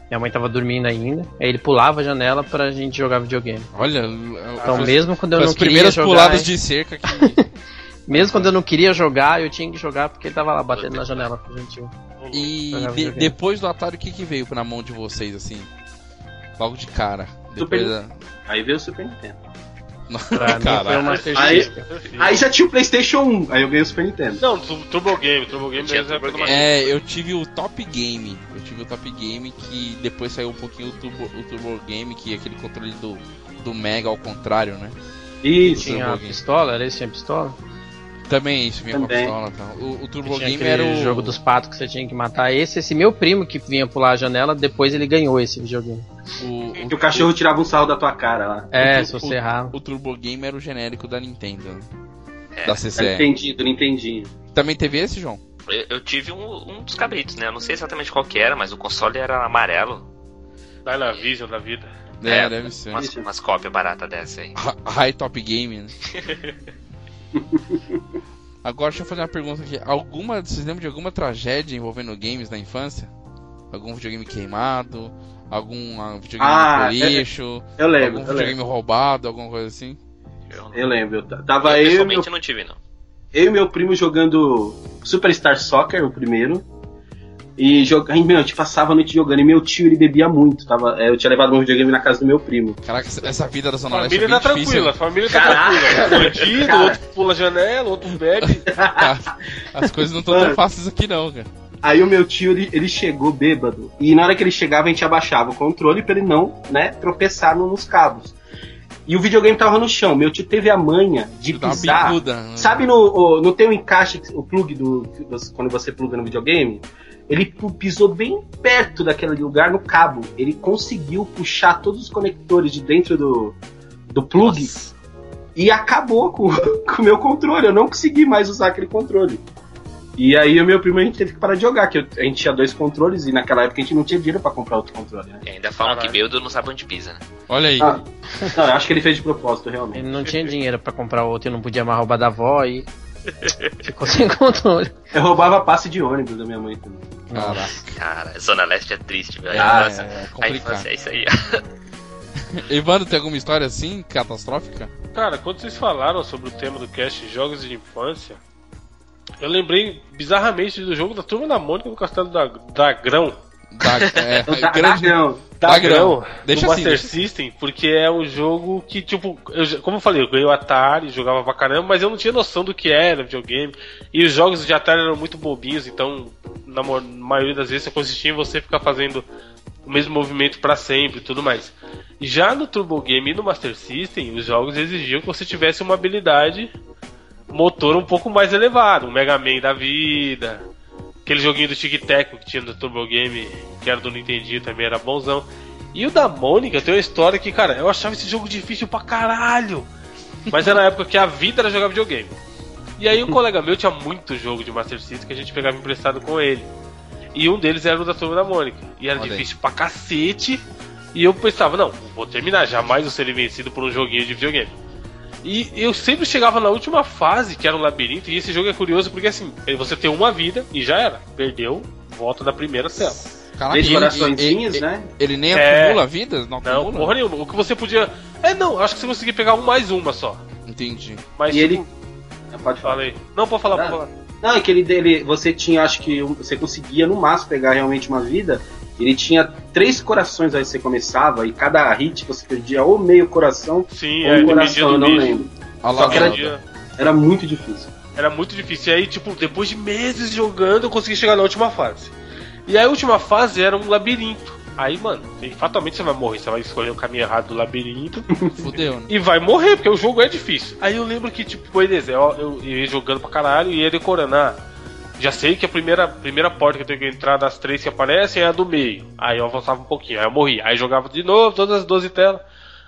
Minha mãe tava dormindo ainda. Aí ele pulava a janela pra gente jogar videogame. Olha, Então, as- mesmo quando eu as não queria primeiras jogar, puladas de cerca que. mesmo quando eu não queria jogar, eu tinha que jogar porque ele tava lá batendo na janela pra gente. E de- depois do Atari, o que, que veio na mão de vocês, assim? Logo de cara. Super da... Aí veio o Super Nintendo. Pra mim foi Aí-. Aí já tinha o PlayStation 1, aí eu ganhei o Super Nintendo. Não, tu- Turbo Game, Turbo Game Tinha mesmo é Turbo É, eu tive o Top Game. Eu tive o Top Game que depois saiu um pouquinho o Turbo, o Turbo Game, que é aquele controle do, do Mega ao contrário, né? Isso. Tinha a pistola, era esse tinha pistola? Também isso, vinha com a Também. pistola e tal. O, o Turbo Tinha Game era o. jogo dos patos que você tinha que matar. Esse, esse meu primo que vinha pular a janela, depois ele ganhou esse videogame. O, Que o cachorro tirava um sarro da tua cara lá. É, o- se você errar. o Turbo Game era o genérico da Nintendo. né? É. Da Do CCE. Nintendinho, do Nintendinho. Também teve esse, João? Eu, eu tive um, um dos cabritos, né? Eu não sei exatamente qual que era, mas o console era amarelo. Dynavision da vida. É, É, deve ser. Umas, umas cópias baratas dessa aí. Hi- High Top Game, né? Agora deixa eu fazer uma pergunta aqui. Alguma, vocês lembram de alguma tragédia envolvendo games na infância? Algum videogame queimado? Algum ah, videogame Ah, no lixo? Eu lembro, algum eu videogame lembro. roubado? Alguma coisa assim? Eu, Eu lembro. Eu Tava eu, eu, e meu, pessoalmente não tive, não. eu e meu primo jogando Superstar Soccer, o primeiro. E joga... Ai, meu, a gente passava a noite jogando. E meu tio, ele bebia muito. Tava... é, Eu tinha levado meu videogame na casa do meu primo. Caraca, essa- vida da Zona Leste é Família bem tá difícil. tranquila, família tá Caraca. tranquila. Bandido, Cara. outro pula a janela, outro bebe. As coisas não estão tão fáceis aqui não, cara. Aí o meu tio, ele, ele chegou bêbado. E na hora que ele chegava, a gente abaixava o controle pra ele não, né, tropeçar no- nos cabos. E o videogame tava no chão. Meu tio teve a manha de pisar. bicuda. né? Sabe no, o- não tem o encaixe, o plug do, do- quando você pluga no videogame? Ele pisou bem perto daquele lugar no cabo. Ele conseguiu puxar todos os conectores de dentro do, do plug Nossa. e acabou com com o meu controle. Eu não consegui mais usar aquele controle. E aí o meu primo a gente teve que parar de jogar, que eu- a gente tinha dois controles e naquela época a gente não tinha dinheiro pra comprar outro controle. Né? E ainda falam Caralho. que Beldo não sabe onde pisa, né? Olha aí. Ah, não, eu acho que ele fez de propósito, realmente. Ele não tinha dinheiro pra comprar outro e não podia mais roubar da avó e ficou sem controle. Eu roubava passe de ônibus da minha mãe também. Caraca. Cara, Zona Leste é triste, velho. É, Nossa, é a complicado. infância é isso aí. Evandro, tem alguma história assim, catastrófica? Cara, quando vocês falaram sobre o tema do cast Jogos de Infância, eu lembrei bizarramente do jogo da Turma da Mônica do Castelo da Dragão. Da, é, Da- grande... Deixa do assim, Master deixa- System, porque é um jogo que, tipo, eu como eu falei, eu ganhei o Atari, jogava pra caramba, mas eu não tinha noção do que era videogame. E os jogos de Atari eram muito bobinhos, então na maioria das vezes, consistia em você ficar fazendo o mesmo movimento pra sempre e tudo mais. Já no Turbo Game e no Master System, os jogos exigiam que você tivesse uma habilidade motor um pouco mais elevada, um Mega Man da vida, aquele joguinho do Tic Tac que tinha no Turbo Game, que era do Nintendinho também era bonzão. E o da Mônica tem uma história que, cara, eu achava esse jogo difícil pra caralho. Mas era na época que a vida era jogar videogame. E aí um colega meu tinha muito jogo de Master System que a gente pegava emprestado com ele. E um deles era o da Turma da Mônica. E era Olha aí. difícil pra cacete. E eu pensava, não, vou terminar, jamais eu serei vencido por um joguinho de videogame. E eu sempre chegava na última fase, que era um labirinto, e esse jogo é curioso porque assim, você tem uma vida e já era. Perdeu, volta da primeira tela. Caraca, ele- coraçõezinhos, e- e- né? Ele nem É. acumula vidas? Não Não, acumula? porra nenhuma. O que você podia. É, não, acho que você conseguia pegar um mais uma só. Entendi. Mas E ele- tipo, Pode falar. Falei. Não, pode falar, Ah. pode falar. Não, é que ele dele, você tinha, acho que um- você conseguia no máximo pegar realmente uma vida. Ele tinha três corações aí que você começava e cada hit você perdia ou meio coração Sim, ou é, um coração, eu não bicho. lembro. Só que era Era muito difícil. Era muito difícil. E aí, tipo, depois de meses jogando, eu consegui chegar na última fase. E aí, a última fase era um labirinto. Aí, mano, fatalmente você vai morrer. Você vai escolher o caminho errado do labirinto Fudeu, né? e vai morrer, porque o jogo é difícil. Aí eu lembro que, tipo, beleza, eu, eu ia jogando pra caralho e ia decorando. Ah, já sei que a primeira, primeira porta que eu tenho que entrar das três que aparecem é a do meio. Aí eu avançava um pouquinho, aí eu morri. Aí jogava de novo, todas as 12 telas.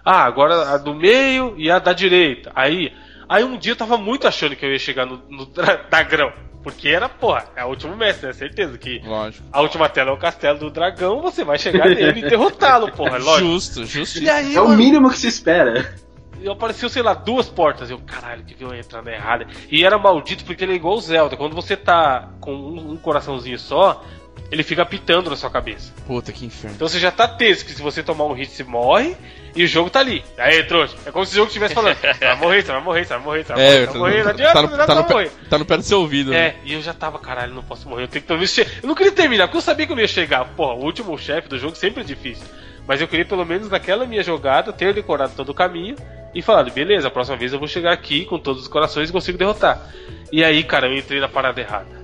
Ah, agora a do meio e a da direita. Aí, aí um dia eu tava muito achando que eu ia chegar no, no dra- dragão. Porque era, porra, é o último mestre, né? Certeza que Lógico. a última tela é o castelo do dragão, você vai chegar nele e derrotá-lo, porra, é lógico. Justo, justo. Aí, É o mano, mínimo que se espera. E apareceu, sei lá, duas portas. Eu, caralho, que viu entrando errada. E era maldito porque ele é igual o Zelda. Quando você tá com um, um coraçãozinho só, ele fica pitando na sua cabeça. Puta, que inferno. Então você já tá tenso que se você tomar um hit, você morre. E o jogo tá ali. Aí, trouxa. É como se o jogo estivesse falando: Você vai morrer, você vai morrer, você vai morrer, você vai morrer. É, vai morrer, não adianta, tá, no, tá, no, pé- tá no pé do seu ouvido. né? É, e eu já tava, caralho, não posso morrer. Eu tenho que pelo menos che... Eu não queria terminar, porque eu sabia que eu não ia chegar. Porra, o último chefe do jogo sempre é difícil. Mas eu queria, pelo menos naquela minha jogada, ter decorado todo o caminho e falado, beleza, a próxima vez eu vou chegar aqui com todos os corações e consigo derrotar. E aí, cara, eu entrei na parada errada.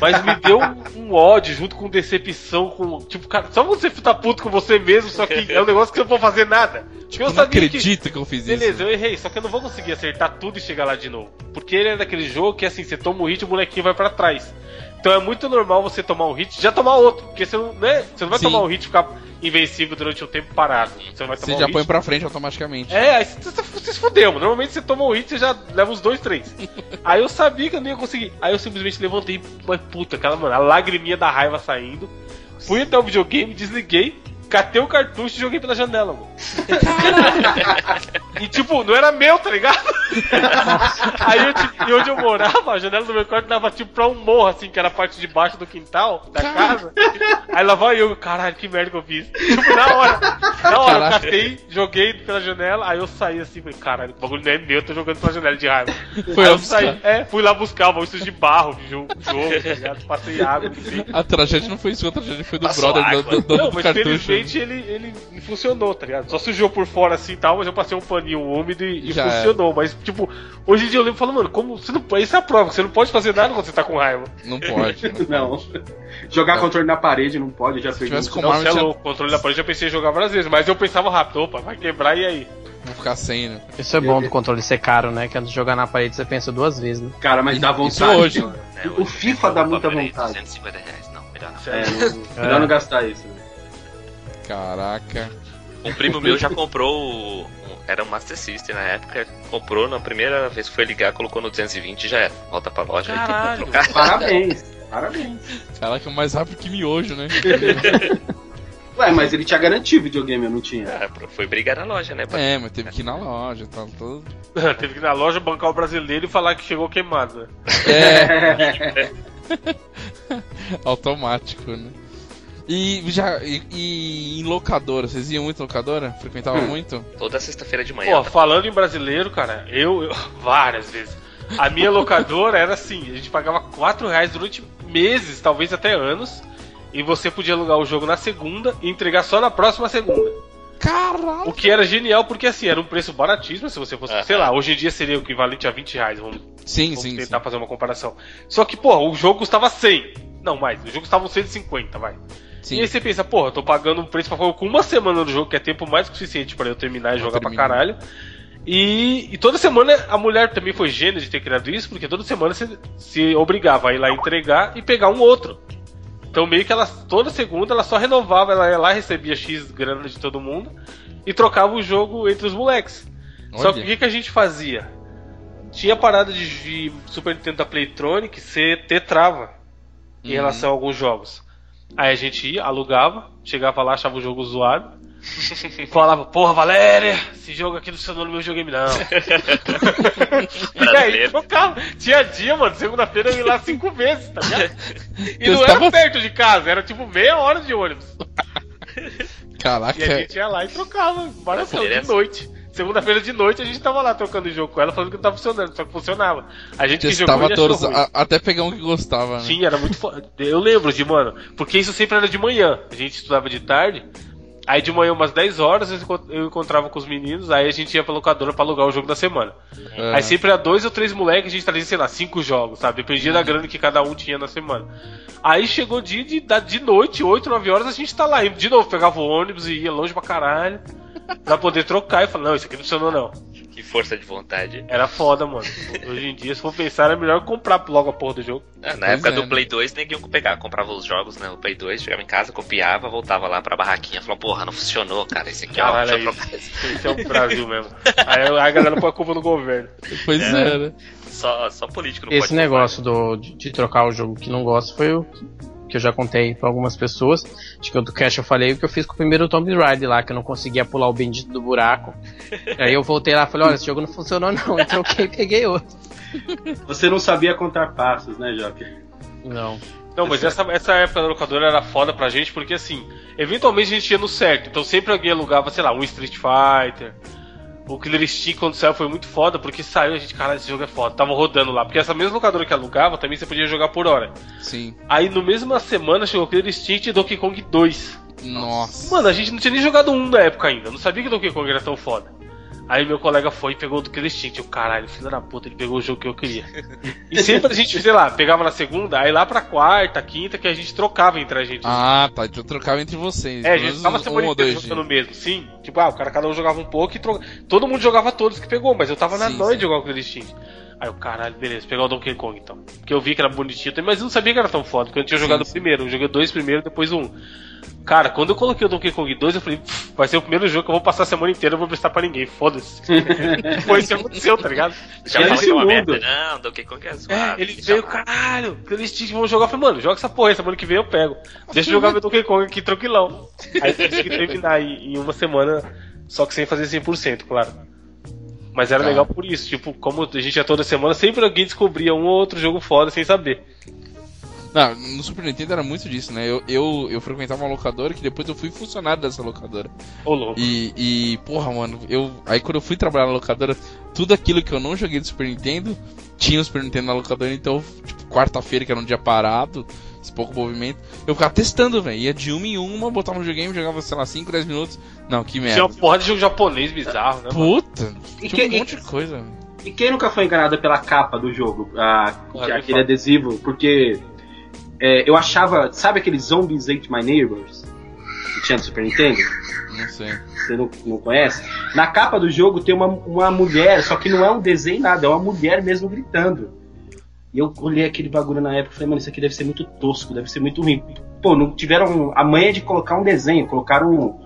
Mas me deu um, um ódio junto com decepção, com. Tipo, cara, só você tá puto com você mesmo, só que é um negócio que eu não vou fazer nada. Tipo, Eu não acredito que... eu fiz Beleza, isso. eu errei, só que eu não vou conseguir acertar tudo e chegar lá de novo. Porque ele é daquele jogo que assim, você toma um hit e o bonequinho vai pra trás. Então é muito normal você tomar um hit e já tomar outro. Porque você não, né, você não vai Sim. tomar um hit e ficar invencível durante um tempo parado. Você vai Você tomar já um põe hit. pra frente automaticamente. É, aí você, você, você se fudeu. Normalmente você toma um hit, você já leva uns dois, três. aí eu sabia que eu não ia conseguir. Aí eu simplesmente levantei, mas puta, aquela, mano, a lagriminha da raiva saindo. Fui até o videogame, desliguei, catei o cartucho e joguei pela janela, mano. e tipo, não era meu, tá ligado? aí eu, tipo, e onde eu morava, a janela do meu quarto dava tipo pra um morro, assim, que era a parte de baixo do quintal da casa. Aí lá vai eu, caralho, que merda que eu fiz. Tipo, na hora. Na hora, eu catei, joguei pela janela, aí eu saí assim, falei, caralho, o bagulho não é meu, eu tô jogando pela janela de raiva. Foi aí eu saí, é, fui lá buscar o de barro, de jogo, jogo, tá ligado? Passei água, assim. A tragédia não foi isso, a tragédia foi do Passou brother água. do, do, do Não, mas cartucho. Felizmente ele, ele funcionou, tá ligado? Só sujou por fora assim e tal, mas eu passei um paninho úmido e, e funcionou. Mas, tipo, hoje em dia eu lembro e falo, mano, como você não Isso é a prova, você não pode fazer nada quando você tá com raiva. Não pode. Não. Não. Jogar Não. controle na parede não pode, já perdi. tivesse isso. com- Não, você é tinha- louco, controle da parede eu pensei em jogar várias vezes, mas eu pensava rápido, opa, vai quebrar e aí? Vou ficar sem, né? Isso é bom do controle ser caro, né? Que antes de jogar na parede você pensa duas vezes, né? Cara, mas dá Isso vontade. hoje. cara. É, O hoje, FIFA dá muita vontade. 250 reais, não, melhor não. É, melhor não gastar isso. né? Caraca. Um primo meu já comprou o. Era um Master System na época. Comprou na primeira vez que foi ligar, colocou no 220 e já era. Volta pra loja Caralho. e tem. Parabéns, parabéns. Caraca, é mais rápido que miojo, né? Ué, mas ele tinha garantido videogame, eu não tinha. Ah, foi brigar na loja, né? É, mas teve que ir na loja, tá todo. Teve que ir na loja bancar o brasileiro e falar que chegou queimado, né? É, automático, né? E já e, e em locadora, vocês iam muito em locadora? Frequentavam muito? Toda sexta-feira de manhã. Pô, falando em brasileiro, cara, eu, eu- várias vezes. A minha locadora era assim, a gente pagava 4 reais durante meses, talvez até anos, e você podia alugar o jogo na segunda e entregar só na próxima segunda. Caralho! O que era genial, porque assim, era um preço baratíssimo, se você fosse, Aham. sei lá, hoje em dia seria o equivalente a 20 reais, vamos, Sim, vamos sim, sim. tentar fazer uma comparação. Só que, pô, o jogo custava 100. Não, mais. Os jogos estavam 150, vai. Sim. E aí você pensa, porra, eu tô pagando um preço pra jogo com uma semana do jogo, que é tempo mais que suficiente pra eu terminar e Pra jogar pra terminar. caralho. E, e toda semana a mulher também foi gênia de ter criado isso, porque toda semana você se obrigava a ir lá entregar e pegar um outro. Então meio que ela toda segunda ela só renovava, ela ia lá, recebia X grana de todo mundo e trocava o jogo entre os moleques. Só que o que, que a gente fazia? Tinha parada de, de Super Nintendo da Playtronic ser ter trava em Uhum. relação a alguns jogos. Aí a gente ia, alugava, chegava lá, achava o jogo zoado. Falava, porra, Valéria, esse jogo aqui não funcionou no meu videogame, não. e aí trocava. Tinha dia, mano, segunda-feira eu ia lá cinco vezes, tá ligado? E Eu não estava- era perto de casa, era tipo meia hora de ônibus. Caraca. E a gente ia lá e trocava, várias vezes, de Beleza. noite. Segunda-feira de noite a gente tava lá trocando o jogo com ela, falando que não tava funcionando, só que funcionava. A gente que jogou e todos, a- até pegar um que gostava, né? Sim, era muito foda. Eu lembro de, mano, porque isso sempre era de manhã. A gente estudava de tarde. Aí de manhã, umas 10 horas, eu encont- eu encontrava com os meninos, aí a gente ia pra locadora pra alugar o jogo da semana. É. Aí sempre era dois ou três moleques, a gente trazia, sei lá, cinco jogos, sabe? Dependia Uhum. da grana que cada um tinha na semana. Aí chegou dia de, de noite, 8, 9 horas, a gente tá lá. E de novo, pegava o ônibus e ia longe pra caralho. Pra poder trocar e falar, não, isso aqui não funcionou não. Que força de vontade. Era foda, mano. Hoje em dia, se for pensar, era melhor comprar logo a porra do jogo. Ah, na Pois época é, do né? Play 2, ninguém pegar, comprava os jogos, né? O Play 2, chegava em casa, copiava, voltava lá pra barraquinha, falava, porra, não funcionou, cara, esse aqui, ó, Caralho, deixa eu é trocar esse. isso. Esse é o Brasil mesmo. Aí a galera põe a culpa no governo. Pois é, né? Só, só político não Esse pode negócio do, de, de trocar o jogo que não gosto foi o que eu já contei pra algumas pessoas. Acho que o do Cash eu falei o que eu fiz com o primeiro Tomb Raider lá, que eu não conseguia pular o bendito do buraco. Aí eu voltei lá e falei, olha, esse jogo não funcionou não. Eu troquei e peguei outro. Você não sabia contar passos, né, Joque? Não. Não, mas essa, essa época da locadora era foda pra gente, porque assim, eventualmente a gente ia no certo. Então sempre alguém alugava, sei lá, um Street Fighter. O Killer Instinct quando saiu foi muito foda, porque saiu a gente, caralho, esse jogo é foda. Tava rodando lá. Porque essa mesma locadora que alugava, também você podia jogar por hora. Sim. Aí no mesma semana chegou Killer Instinct e Donkey Kong 2. Nossa. Mano, a gente não tinha nem jogado um na época ainda. Não sabia que Donkey Kong era tão foda. Aí meu colega foi e pegou o do Killer Instinct. Eu, caralho, filho da puta, ele pegou o jogo que eu queria. E sempre a gente, sei lá, pegava na segunda, aí lá pra quarta, quinta, que a gente trocava entre a gente. Ah, tá. Então trocava entre vocês. é, a gente menos ficava a um semana ou inteira jogando mesmo, sim. Tipo, ah, o cara cada um jogava um pouco e troca... todo mundo jogava todos que pegou, mas eu tava na Sim, noite de jogar o Killer Instinct. Aí eu, caralho, beleza, pegar o Donkey Kong então. Porque eu vi que era bonitinho também, mas eu não sabia que era tão foda, porque eu não tinha Sim, jogado o sim. primeiro. Eu joguei dois primeiro, depois um. Cara, quando eu coloquei o Donkey Kong 2, eu falei, "Pff, vai ser o primeiro jogo que eu vou passar a semana inteira, eu vou prestar pra ninguém, foda-se. Foi isso que aconteceu, tá ligado? Já esse uma merda. Não, Donkey Kong é É, zoado. ele deixa veio, caralho, Killer Instinct, vamos jogar. Eu falei, mano, joga essa porra, aí, semana que vem eu pego. Deixa eu jogar meu Donkey Kong aqui tranquilão. Aí eu consegui terminar em, em uma semana, só que sem fazer 100%, claro. Mas era Tá. legal por isso, tipo, como a gente ia toda semana, sempre alguém descobria um ou outro jogo foda sem saber. Não, no Super Nintendo era muito disso, né? Eu, eu, eu frequentava uma locadora que depois eu fui funcionário dessa locadora. Ô louco. E, e porra, mano, eu. Aí quando eu fui trabalhar na locadora, tudo aquilo que eu não joguei do Super Nintendo, tinha o Super Nintendo na locadora, então, tipo, quarta-feira, que era um dia parado, esse pouco movimento, eu ficava testando, velho. Ia de uma em uma, botava no videogame, jogava, sei lá, 5, 10 minutos. Não, que Tinha merda. uma porra de jogo japonês bizarro, né? Puta! E Tinha um que- monte de coisa. velho. E quem nunca foi enganado pela capa do jogo? Ah, Ah, aquele adesivo? Porque é, eu achava. Sabe aqueles Zombies Ate My Neighbors? Que tinha do Super Nintendo? Não sei. Você não, não conhece? Na capa do jogo tem uma, uma mulher, só que não é um desenho nada, é uma mulher mesmo gritando. E eu olhei aquele bagulho na época e falei, mano, isso aqui deve ser muito tosco, deve ser muito ruim. Pô, não tiveram a manha de colocar um desenho, colocaram um-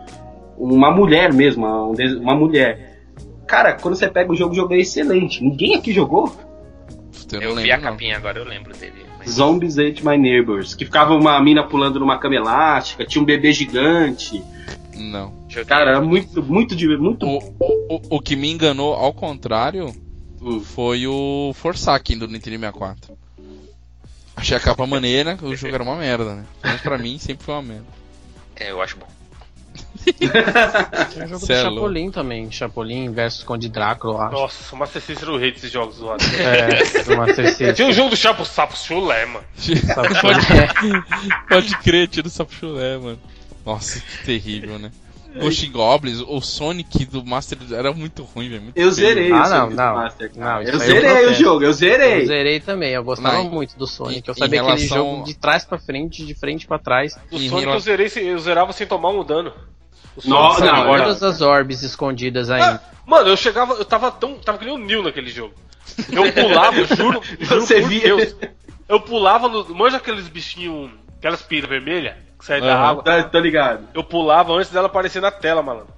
uma mulher mesmo, um de- uma mulher. Cara, quando você pega o jogo, o jogo é excelente. Ninguém aqui jogou? Eu, Eu vi a lembro, não. capinha agora, eu lembro dele. Zombies Ate My Neighbors, que ficava uma mina pulando numa cama elástica, tinha um bebê gigante. Não. Cara, era muito, muito, diver- muito. O, o, o que me enganou, ao contrário, Hum. foi o Forsaken do Nintendo 64. Achei a capa maneira, o jogo era uma merda, né? Mas pra mim sempre foi uma merda. É, eu acho bom. Tinha o jogo Cê é do louco. Chapolin também. Chapolin versus Conde Drácula, eu acho. Nossa, o Master System era o rei desses jogos. É, do Master System. Tinha o jogo do Chapo Sapo Chulé, mano. pode, pode crer, tira o sapo chulé, mano. Nossa, que terrível, né? Ghost Goblins, o Sonic do Master era muito ruim, velho. Eu zerei Ah, o não, Sonic não. Master. Não, eu zerei o jogo, eu zerei. Eu zerei também, eu gostava Mas, muito do Sonic. Eu sabia aquele relação- jogo de trás pra frente, de frente pra trás. O Sonic rela- eu, zerei, eu zerava sem tomar um dano. Não, não, agora. Todas as orbes escondidas ainda. Ah, mano, eu chegava, eu tava tão. Tava que nem o Neil naquele jogo. Eu pulava, juro, juro Você por via- Deus. Eu pulava no. Manja aqueles bichinhos. Aquelas pilhas vermelhas que saem da Aham. água. Tá, tô ligado. Eu pulava antes dela aparecer na tela, malandro.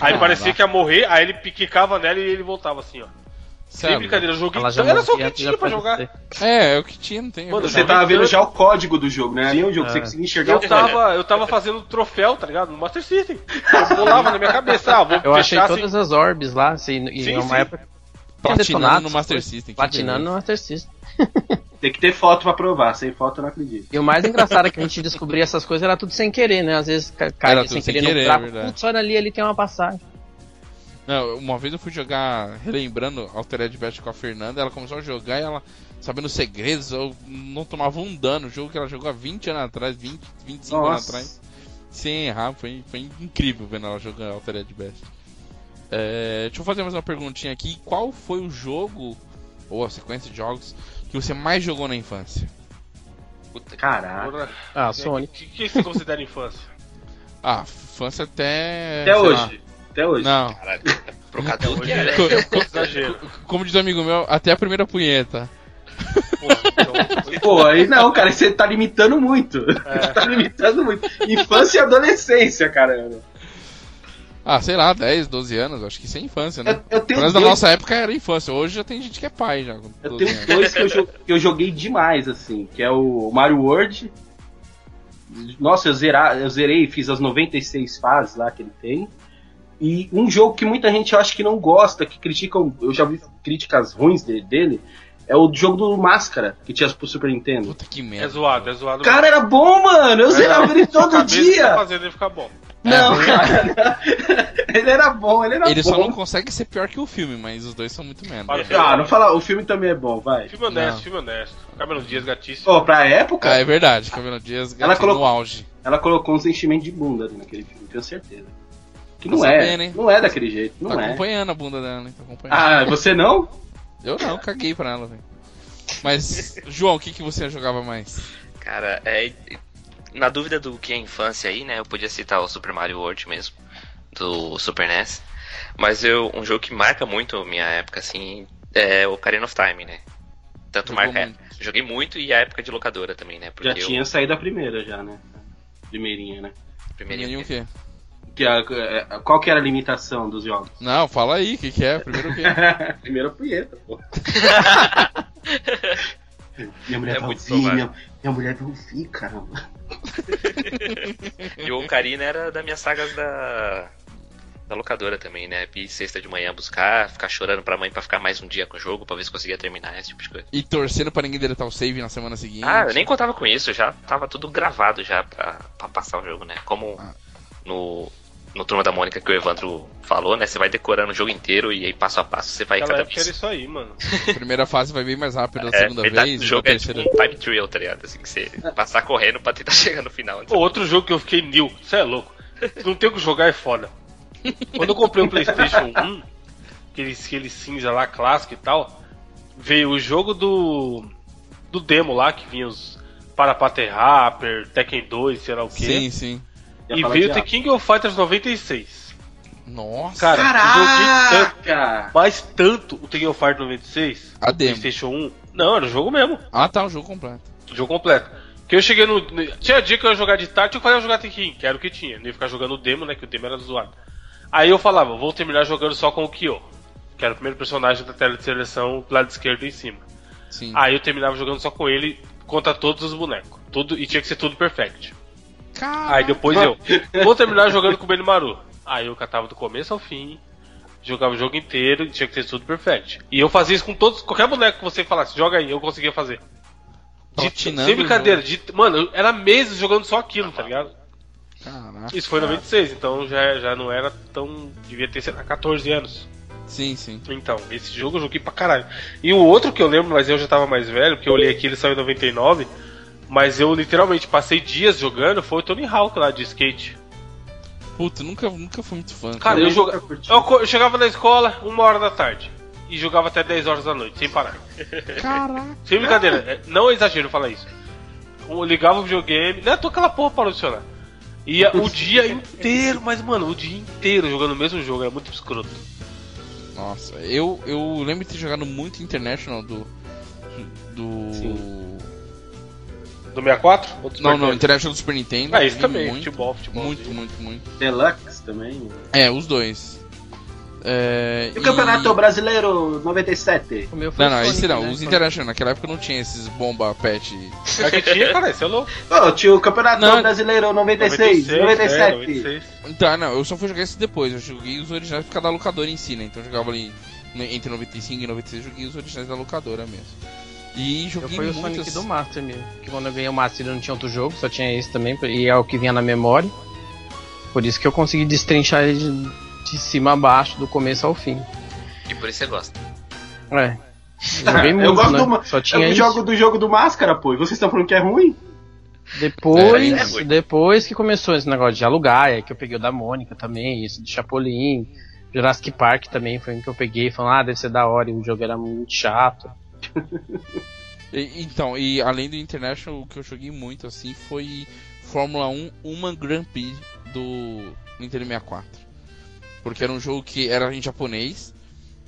Aí Ah, parecia lá. que ia morrer, aí ele quicava nela e ele voltava assim, ó. Sabe? Sem brincadeira, eu joguei. Ela já Era só o que tinha pra jogar. É, é o que tinha, não tem. Mano, Você tava vendo tanto. já o código do jogo, né? Nem o jogo, É. você conseguia enxergar Eu o código. tava, eu tava fazendo troféu, tá ligado? No Master System. Eu pulava na minha cabeça, ah, vou Eu achei fechar todas as orbes lá, assim, e Sim, numa sim. época. Platinando no Master. System. Platinando no. Master System. Tem que ter foto pra provar, sem foto eu não acredito. E o mais engraçado é que a gente descobria essas coisas era tudo sem querer, né? Às vezes ca- Era caía tudo sem sem querer querer, no é buraco. verdade. Putz, olha ali, ali tem uma passagem. Não, uma vez eu fui jogar, relembrando Altered Beast com a Fernanda, ela começou a jogar e ela, sabendo segredos, eu não tomava um dano. O jogo que ela jogou há 20 anos atrás, 20, 25 anos Nossa. atrás, sem errar. Foi, foi incrível vendo ela jogar Altered Beast. É, deixa eu fazer mais uma perguntinha aqui. Qual foi o jogo, ou a sequência de jogos, que você mais jogou na infância? Puta que Caralho. porra. Ah, O Sonic. que, que se considera infância? Ah, infância até. Até hoje. Até hoje. Não. Caralho, Cadu que Hoje era. é exagero. Como diz um amigo meu, até a primeira punheta. Então, Pô, aí não, cara, você tá limitando muito. É. tá limitando muito. Infância e adolescência, caramba. Ah, sei lá, 10, 12 anos, acho que isso é infância, né? Eu, eu tenho Mas na dois, nossa época era infância, hoje já tem gente que é pai já. com eu 12 tenho anos. dois que eu, jo- que eu joguei demais, assim, que é o Mario World. Nossa, eu, zerar, eu zerei, fiz as 96 fases lá que ele tem. E um jogo que muita gente eu acho que não gosta, que criticam, eu já vi críticas ruins de- dele, é o jogo do Máscara, que tinha pro Super Nintendo. Puta que é merda. zoado, é zoado. Cara, era bom, mano! Eu zerava ele Sua todo Tá dia! fazendo ele ficar bom. Não, É, cara. ele era bom, ele era Ele bom. só não consegue ser pior que o filme, mas os dois são muito o Ah, não fala, o filme também é bom, vai. Filme honesto, Não. filme honesto. Cameron Dias, gatíssimo. Pô, pra época, Ah, é verdade, Cameron Dias Ela colocou- no auge. ela colocou um sentimento de bunda ali naquele filme, tenho certeza. Que Tá não é, sabendo, hein? não é daquele jeito, não tá é. acompanhando a bunda dela, hein? Tá acompanhando. Ah, você não? Eu não, caguei pra ela, velho. Mas, João, o que, que você jogava mais? Cara, é. Na dúvida do que é infância aí, né? Eu podia citar o Super Mario World mesmo, do Super NES. Mas eu, um jogo que marca muito minha época, assim, é o Ocarina of Time, né? Tanto Jogou marca. muito. Joguei muito e a época de locadora também, né? Porque Já tinha saído a primeira já, né? Primeirinha, né? eu. Primeiro o quê? Que a- é, qual que era a limitação dos jogos? Não, fala aí, o que, que é? Primeiro o quê? Primeira punheta, pô. minha mulher É vai muito ouvir, provável. minha, minha mulher vai ouvir, caramba. E o Ocarina era das minhas sagas da. Da locadora também, né? Ir sexta de manhã buscar, ficar chorando pra mãe pra ficar mais um dia com o jogo, pra ver se conseguia terminar, esse tipo de coisa. E torcendo pra ninguém deletar o save na semana seguinte. Ah, eu nem contava com isso, já tava tudo gravado já pra, pra passar o jogo, né? Como Ah. no, no Turma da Mônica que o Evandro falou, né? Você vai decorando o jogo inteiro e aí passo a passo você vai cada época era vez. isso aí, mano. A primeira fase vai bem mais rápido da É, segunda metade vez, da jogo é tipo um time trial, tá ligado? Assim, que você passar correndo pra tentar chegar no final. Pô, outro jogo que eu fiquei new, você é louco. Não tem o que jogar é foda. Quando eu comprei o PlayStation 1, aquele, aquele cinza lá clássico e tal, veio o jogo do. do demo lá, que vinha os Parapate Rapper, Tekken 2, sei lá o quê. Sim, sim. E veio The. King of Fighters 96. Nossa. Cara, joguei tanto, Caraca! mas tanto o Tekken of Fighters 96, A demo. PlayStation 1. Não, era o jogo mesmo. Ah, tá, o jogo completo. O jogo completo. Que eu cheguei no. Tinha dia que eu ia jogar de tarde eu falei, eu ia jogar Tekken, que era o que tinha. Não ia ficar jogando o demo, né? Que o demo era zoado. Aí eu falava, vou terminar jogando só com o Kyo, que era o primeiro personagem da tela de seleção do lado esquerdo em cima. Sim. Aí eu terminava jogando só com ele contra todos os bonecos. Tudo, e tinha que ser tudo perfect. Caraca. Aí depois eu vou terminar jogando com o Benimaru. Aí eu catava do começo ao fim, jogava o jogo inteiro e tinha que ser tudo perfect. E eu fazia isso com todos, qualquer boneco que você falasse, joga aí, eu conseguia fazer. De, sem brincadeira, de, mano, era meses jogando só aquilo, tá ligado? Caraca. Isso foi em 96, então já, já não era tão. devia ter sido há 14 anos. Sim, sim. Então, esse jogo eu joguei pra caralho. E o outro que eu lembro, mas eu já tava mais velho, porque eu olhei aqui, ele saiu em 99, mas eu literalmente passei dias jogando, foi o Tony Hawk lá de skate. Puta, nunca, nunca fui muito fã. Cara, Eu eu, nunca joga... eu, eu chegava na escola uma hora da tarde. E jogava até 10 horas da noite, sem parar. Caraca. Sem brincadeira, é, não é exagero falar isso. Eu ligava o videogame, não é toda aquela porra parou de funcionar. Ia o dia inteiro, mas mano, o dia inteiro jogando o mesmo jogo, era muito escroto. Nossa, eu, eu lembro de ter jogado muito International do. Do. Sim. Do 64? Ou do Não, não? International do Super Nintendo. Ah, isso também, muito, futebol, futebol. Muito, muito, muito. Deluxe também. É, os dois. É, E o Campeonato Brasileiro 97? O meu foi Não, não, Sonic, esse não. né? Os International naquela época não tinha esses bomba pet. É que tinha, cara, esse é louco. Ô, tinha o Campeonato Não. Brasileiro 96, 97. É, 96. Tá, não, eu só fui jogar esse depois. Eu joguei os originais por causa da locadora em si, né? Então eu jogava ali né, entre 95 e 96, eu joguei os originais da locadora mesmo. E Eu joguei fui o muitas... Sonic do Master mesmo. Que quando eu ganhei o Master não tinha outro jogo, só tinha esse também, e é o que vinha na memória. Por isso que eu consegui destrinchar ele de, de cima a baixo, do começo ao fim. E por isso você gosta. É. Joguei muito, eu gosto né? do, ma- Só tinha eu isso. jogo do jogo do Máscara, pô. E vocês estão falando que é ruim? Depois, É, é depois que começou esse negócio de alugar, é que eu peguei o da Mônica também, isso do Chapolin, Jurassic Park também foi um que eu peguei, falando, ah, deve ser da hora, e o jogo era muito chato. E- Então, e além do International, o que eu joguei muito assim foi Fórmula 1 Human Grand Prix do Nintendo 64. Porque era um jogo que era em japonês,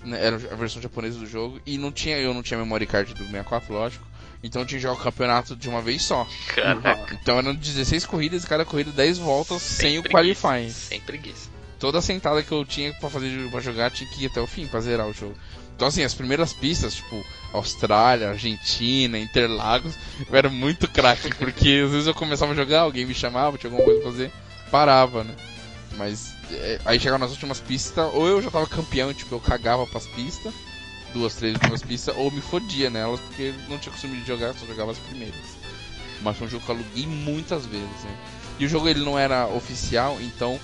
né, era a versão japonesa do jogo, e não tinha, eu não tinha memory card do 64, lógico. Então eu tinha que jogar o campeonato de uma vez só. Caraca, Então eram 16 corridas e cada corrida 10 voltas sem, o preguiça, qualifying. Sem preguiça. Toda sentada que eu tinha pra fazer pra jogar tinha que ir até o fim pra zerar o jogo. Então assim, as primeiras pistas, tipo, Austrália, Argentina, Interlagos, eu era muito craque, porque às vezes eu começava a jogar, alguém me chamava, tinha alguma coisa pra fazer, parava, né? Mas é, aí chegava nas últimas pistas, ou eu já tava campeão, tipo, eu cagava pras pistas, duas, três últimas pistas, ou me fodia nelas, porque não tinha costume de jogar, só jogava as primeiras. Mas foi um jogo que eu aluguei muitas vezes, né? E o jogo ele não era oficial, então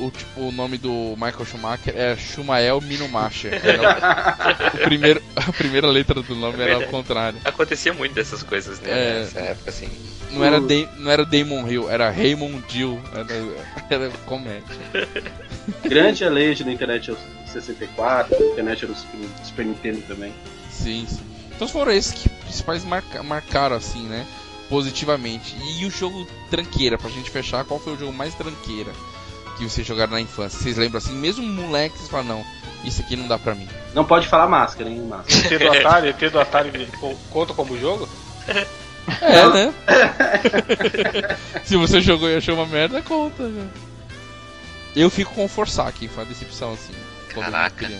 o, tipo, o nome do Michael Schumacher era Schumael Minumacher. Era o primeiro, a primeira letra do nome era ao contrário. Acontecia muito dessas coisas, né? É. Nessa época, assim. Não era, Da- não era Damon Hill, era Raymond Dill. Era, era comédia. Grande Alejo na internet aos 64, na internet era o Super, Super Nintendo também. Sim, sim. Então foram esses que principais marca, marcaram assim, né? Positivamente. E o jogo tranqueira, pra gente fechar, qual foi o jogo mais tranqueira que vocês jogaram na infância? Vocês lembram assim, mesmo moleque, vocês falam, não, isso aqui não dá pra mim. Não pode falar máscara, hein, máscara. ET do Atari, ET do Atari co- conta como jogo? É, né? Se você jogou e achou uma merda, conta, né? Eu fico com o Forsaken, foi uma decepção, assim. Caraca.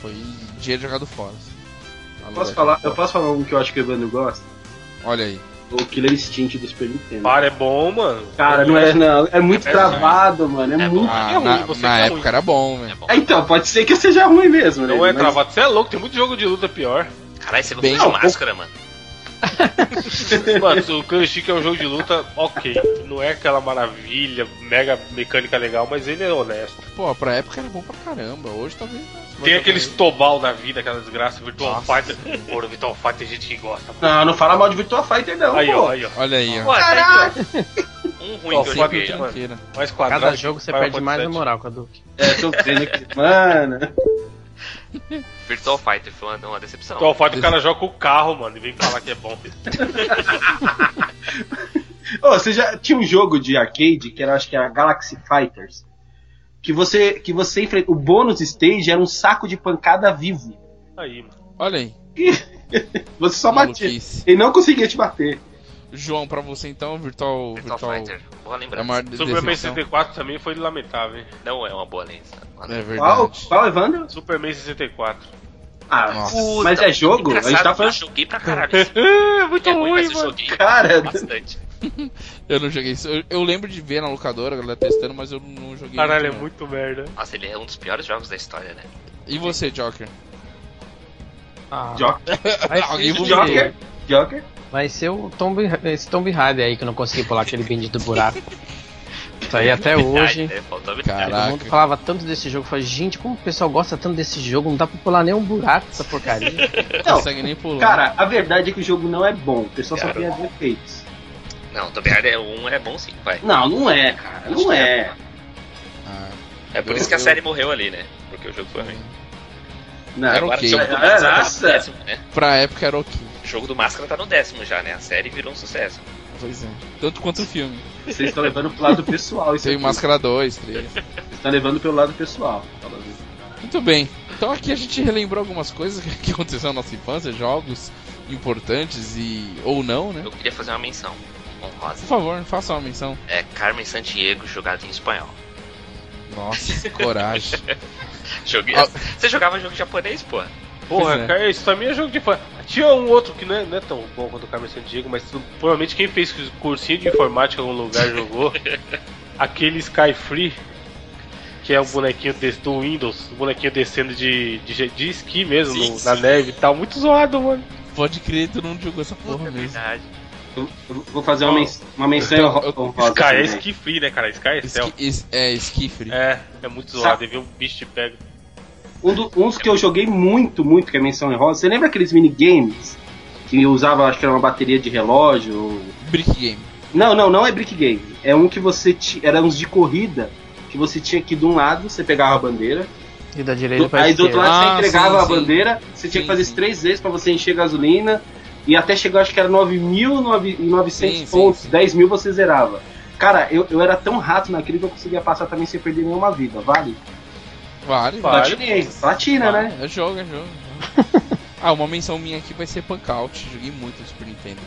Foi dinheiro jogado fora. assim. Posso falar, eu posso falar um que eu acho que o Evandro gosta? Olha aí. O Killer Instinct do Super Nintendo. Para, é bom, mano. Cara, não é não. É muito É travado, mano. É, É muito. bom. Ah, é ruim, na, você na é época ruim. era bom, É velho. bom. É, então, pode ser que seja ruim mesmo, né? Não é Mas- travado. Você é louco, tem muito jogo de luta pior. Caralho, você Bem- Não, máscara, mano. Mano, o Killer Instinct é um jogo de luta, ok. Não é aquela maravilha, mega mecânica legal, mas ele é honesto. Pô, pra época era bom pra caramba. Hoje talvez. Tem aqueles tobal da vida, aquela desgraça, Virtual Nossa. Fighter. Porra, Virtual Fighter tem gente que gosta. mano. Não, não fala mal de Virtua Fighter, não, Aí, pô. ó, aí, ó. Olha aí, ó. Pô, Caraca! Um ruim que eu joguei. Tranqueira. Mais quadrado. Cada jogo você perde mais a moral, Caduque. É, tô vendo aqui. Mano. Virtual Fighter foi uma, uma decepção. Virtual Fighter o cara joga com o carro, mano, e vem falar que é bom. Ô, você já tinha um jogo de arcade que era, acho que era Galaxy Fighters. Que você, que você enfrenta. O bônus stage era um saco de pancada vivo. Aí, mano. Olha aí. Você só batia. Ele não conseguia te bater. João, pra você então, Virtual. Virtual, Fighter. Boa É lembrança. uma Super Man decepção. 64 também foi lamentável, hein? Não é uma boa lembrança. É Qual, verdade. qual Evandro? Superman 64. Ah, Nossa. Puta, mas é jogo? A gente tá Eu falando. joguei pra caralho. É, muito É ruim, ruim, mas eu mano. joguei Cara, bastante. Eu não joguei isso. Eu, eu lembro de ver na locadora, a galera testando, mas eu não joguei. Caralho, é não. muito merda. Nossa, ele é um dos piores jogos da história, né? E você, Joker? Ah, Joker. Joker. Joker. Vai ser o Tomb, esse Tomb Raider aí que eu não consegui pular aquele bendito buraco. Isso aí até hoje. Ai, é, Todo Caraca. mundo falava tanto desse jogo. Eu falei, gente, como o pessoal gosta tanto desse jogo? Não dá pra pular nem um buraco essa porcaria. Não consegue nem pular. Cara, a verdade é que o jogo não é bom. O pessoal só tem defeitos. Não, Tomb Raider 1 é bom sim, vai. Não, não é, cara. Não é. É por Eu- isso que a eu- série morreu ali, né? Porque o jogo foi ruim. Não, Era ok. É, nossa. né? Pra época era ok. O jogo do Máscara tá no décimo já, né? A série virou um sucesso. Pois é. Tanto quanto o filme. Vocês estão levando pro lado pessoal isso Tem aqui. Máscara 2, 3. Vocês estão levando pelo lado pessoal. Muito bem. Então aqui a gente relembrou algumas coisas que- que aconteceram na nossa infância, jogos importantes e ou não, né? Eu queria fazer uma menção honrosa. Por favor, faça uma menção. É Carmen Santiago jogado em espanhol. Nossa, coragem. Joguei... Ah. Você jogava jogo japonês, pô? Porra, é. cara, isso também é jogo de fã. Tinha um outro que não é, não é tão bom quanto o Carmen Sandiego, mas tu- provavelmente quem fez cursinho de informática em algum lugar jogou. Aquele Sky Free, que é o bonequinho desse, do Windows, o bonequinho descendo de, de, de esqui mesmo, Sim, no- sim. na neve e tal. Muito zoado, mano. Pode crer, tu não jogou essa porra É mesmo. verdade. Eu, eu vou fazer uma, men uma menção eu- honrosa. Sky é também. esqui free, né, cara? Sky é céu. Esqui, es- é, esquifre. É, é muito Sabe- zoado. Aí vem um bicho te pega. Um do- uns que eu joguei muito, muito, que é menção honrosa. Você lembra aqueles minigames que usava, acho que era uma bateria de relógio? ou- Brick Game. Não, não, não é brick game. É um que você ti- era uns de corrida que você tinha que de um lado você pegava a bandeira, E da direita do, pra aí do outro lado Ah, você entregava sim, a sim. bandeira, você tinha Sim, que fazer isso três vezes pra você encher gasolina e até chegar, acho que era 9.900 Sim, sim, pontos, sim. 10 mil você zerava. Cara, eu, eu era tão rato naquele que eu conseguia passar também sem perder nenhuma vida, vale? Vale, Vale. Platinei, platina, né? É jogo, é jogo. ah, uma menção minha aqui vai ser Punk Out. Joguei muito no Super Nintendo.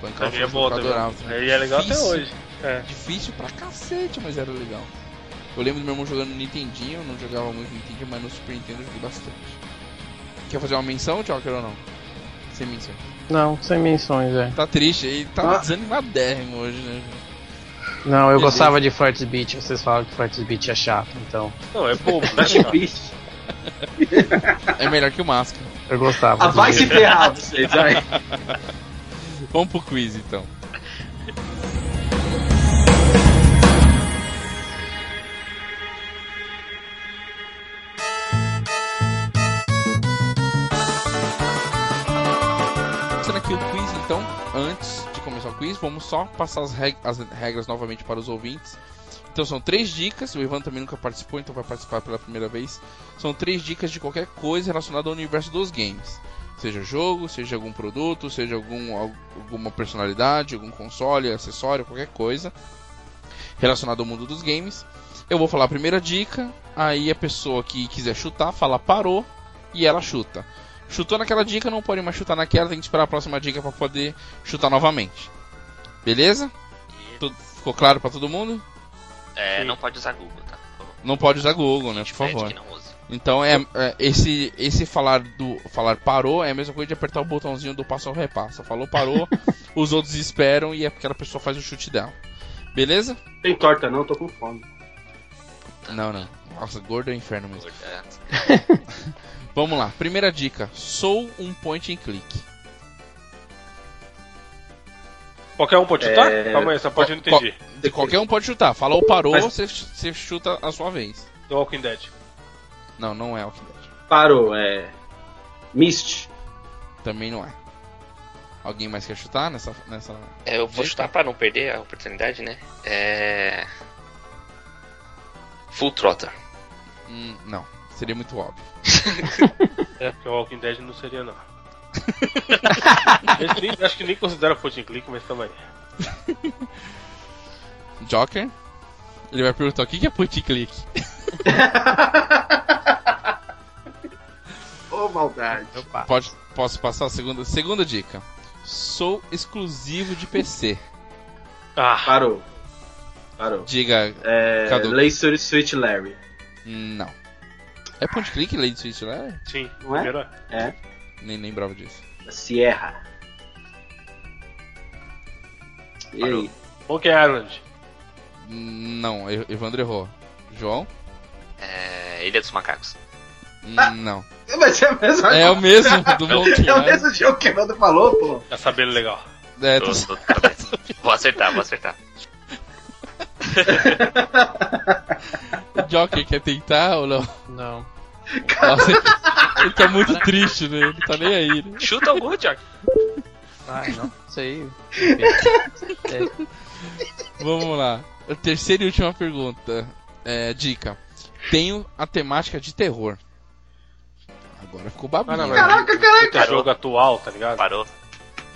Punk Out Também é bom adorava. Aí é legal até Difícil. hoje. É. Difícil pra cacete, mas era legal. Eu lembro do meu irmão jogando no Nintendinho, eu não jogava muito no Nintendinho, mas no Super Nintendo eu joguei bastante. Quer fazer uma menção, Joker, ou não? Sem menção. Não, sem menções, é. Tá triste, ele tá Ah. desanimadérrimo hoje, né? Não, eu gostava de Fortes Beat, vocês falam que Fortes Beat é chato, então. Não, é bobo, né? Cara? triste. É melhor que o Máscara. Eu gostava. Ah, vai se ferrar vocês, vai. Vamos pro quiz então. Quiz, vamos só passar as, reg- as regras novamente para os ouvintes. Então são três dicas, o Ivan também nunca participou, então vai participar pela primeira vez. São três dicas de qualquer coisa relacionada ao universo dos games. Seja jogo, seja algum produto, seja algum, al- alguma personalidade, algum console, acessório, qualquer coisa relacionado ao mundo dos games. Eu vou falar a primeira dica, aí a pessoa que quiser chutar fala parou e ela chuta. Chutou naquela dica, não pode mais chutar naquela, tem que esperar a próxima dica para poder chutar novamente. Beleza? Tudo- ficou claro para todo mundo? É, Sim. não pode usar Google, tá? Não pode usar Google, né? A Por favor. que não use. Então é, é, esse esse falar do falar parou é a mesma coisa de apertar o botãozinho do passo ao repassa. Falou parou, os outros esperam e aquela pessoa faz o chute dela. Beleza? Tem torta não, tô com fome. Não, não. Nossa, gordo é o inferno mesmo. É. Vamos lá. Primeira dica. Sou um point and click. Qualquer um pode chutar? É, Calma aí, essa parte eu não qual- entendi. De qualquer um pode chutar. Falou parou, Mas- você, você chuta a sua vez. The Walking Dead. Não, não é Walking Dead. Parou, é. Mist. Também não é. Alguém mais quer chutar nessa. nessa... É, eu vou Dica? chutar pra não perder a oportunidade, né? É. Full Trotter. Hum, não. Seria muito óbvio. É, porque o Walking Dead não seria, não. Nem- acho que nem considera point and click, mas tamo aí. Joker. Ele vai perguntar o que é point and click. Ô, maldade. Opa. Pode, posso passar a segunda, segunda dica. Sou exclusivo de PC. Ah, Parou. Parou. Diga. É. Cadu. Laser Switch Larry. Não. É point click, Lady Switch Larry? sim. Não é? Primeiro é. É. Nem lembrava disso. Sierra. E Parou. aí? Monkey Island. Não, Evandro errou. João? É. Ilha dos Macacos. Não. Vai ser a mesma É o mesmo do Monkey É o mesmo jogo que o Evandro falou, pô. Tá sabendo legal. É, Tô- tô- tô- tô- Vou acertar, vou acertar. O Joker quer tentar ou não? Não. Nossa, ele tá muito triste, né? Ele tá nem aí, né? Chuta algum, Jack. Ai, não sei. Vamos lá. A terceira e última pergunta. É, dica. tenho a temática de terror. Agora ficou Ah, não, mas Caraca, caraca. puta jogo atual, tá ligado? Parou.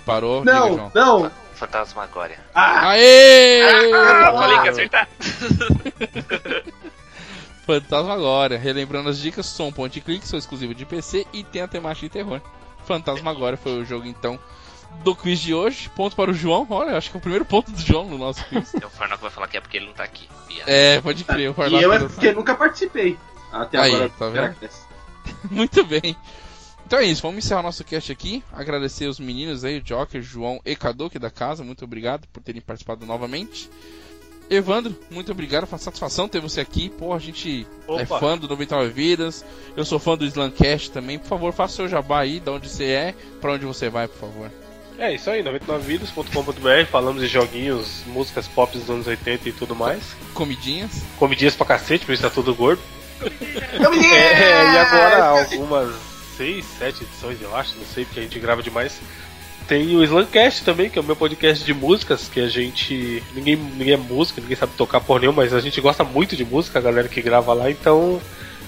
Parou? Não, não. Fantasmagória. Ah, Aê! Ah, falei que ia acertar. Fantasma agora. Relembrando as dicas, sou um point click, sou exclusivo de PC e tem a temática de terror. Fantasma agora foi o jogo então do quiz de hoje. Ponto para o João. Olha, acho que é o primeiro ponto do João no nosso quiz. O Farnock vai falar que é porque ele não tá aqui. É, pode crer. O e eu é não porque sabe. nunca participei. Até Aí, agora. tá vendo? Graças. Muito bem. Então é isso, vamos encerrar nosso cast aqui. Agradecer os meninos aí, o Joker, João e Cadu, que é da casa. Muito obrigado por terem participado novamente. Evandro, muito obrigado, foi uma satisfação ter você aqui. Pô, a gente é Opa. fã do 99 Vidas. Eu sou fã do Slancast também. Por favor, faça seu jabá aí, de onde você é, pra onde você vai, por favor. É isso aí, 99vidas.com.br, falamos de joguinhos, músicas pop dos anos 80 e tudo mais. Comidinhas. Comidinhas pra cacete, por isso tá tudo gordo. Me É, e agora algumas 6, 7 edições, eu acho, não sei, porque a gente grava demais. Tem o Slancast também, que é o meu podcast de músicas, que a gente. Ninguém, ninguém é música, ninguém sabe tocar por nenhum, mas a gente gosta muito de música, a galera que grava lá, então.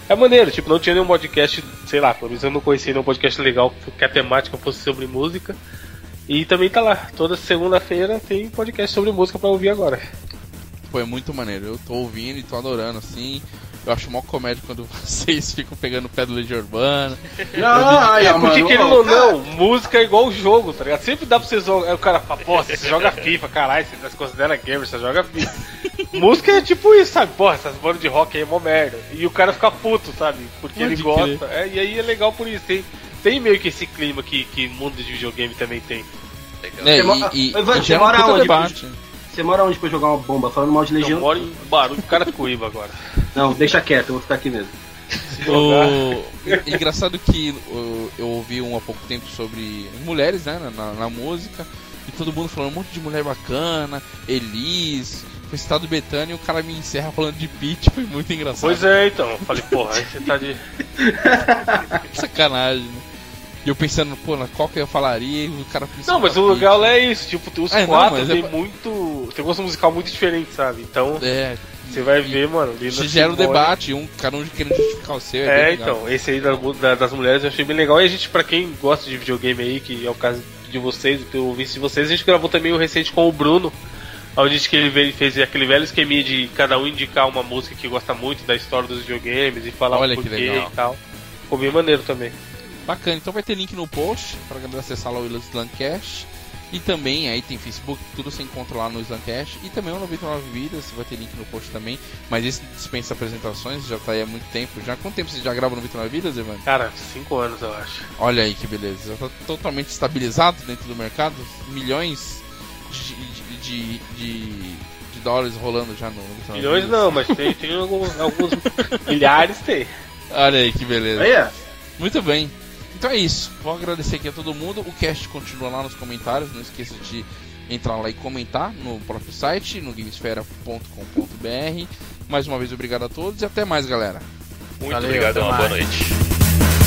É maneiro, tipo, não tinha nenhum podcast, sei lá, pelo menos eu não conhecia nenhum podcast legal que a temática fosse sobre música. E também tá lá, toda segunda-feira tem podcast sobre música pra ouvir agora. Pô, é muito maneiro. Eu tô ouvindo e tô adorando, assim. Eu acho mó comédia quando vocês ficam pegando o pé do Legião Urbana. Não, ai, É mano, porque, querendo ou não, música é igual jogo, tá ligado? Sempre dá pra você jogar. O cara fala, pô, você joga FIFA, caralho, você se considera gamer, você joga FIFA. música é tipo isso, sabe? Porra, essas bandas de rock aí é mó merda. E o cara fica puto, sabe? Porque Pode ele crer. gosta. É, e aí é legal por isso. Tem, tem meio que esse clima que, que mundo de videogame também tem. Legal. É, e, e, Evandro, e gera um onde, debate. Você mora onde pra jogar uma bomba? Falando mal de Eu Legião? moro em Barulho, cara Coiba agora. Não, deixa quieto, eu vou ficar aqui mesmo. O... Engraçado que eu ouvi um há pouco tempo sobre mulheres, né, na, na música, e todo mundo falando um monte de mulher bacana, Elis, foi citado Betânia e o cara me encerra falando de Pete, foi muito engraçado. Pois é, então. Eu Falei, porra, aí você tá de. Sacanagem, né? E eu pensando, pô, na qual que eu falaria e o cara pensou. Não, mas o legal é isso, tipo, os É, não, quatro é tem pra- muito. Tem gosto musical muito diferente, sabe? Então, É, você vai ver, mano. Lina gera um debate, um cada um querendo justificar o seu. É, legal. então, esse aí da- da- das mulheres eu achei bem legal. E a gente, pra quem gosta de videogame aí, que é o caso de vocês, do que eu ouvi de vocês, a gente gravou também o recente com o Bruno, onde que ele fez aquele velho esqueminha de cada um indicar uma música que gosta muito da história dos videogames e falar Olha o que porquê e tal. Ficou bem maneiro também. Bacana, então vai ter link no post para galera acessar lá o Slancast. E também aí tem Facebook, tudo você encontra lá no Slancast. E também o 99 Vidas, vai ter link no post também. Mas esse dispensa apresentações, já tá aí há muito tempo. Já quanto tempo você já grava no 99 Vidas, Evandro? Cara, cinco anos eu acho. Olha aí que beleza, já tá totalmente estabilizado dentro do mercado. Milhões de, de, de, de- de dólares rolando já no 99 Milhões não, mas tem, tem alguns, alguns milhares tem. Olha aí que beleza. É. Muito bem. Então é isso. Vou agradecer aqui a todo mundo. O cast continua lá nos comentários. Não esqueça de entrar lá e comentar no próprio site, no gamesfera.com.br. Mais uma vez, obrigado a todos e até mais, galera. Muito Valeu, obrigado, uma boa mais. noite.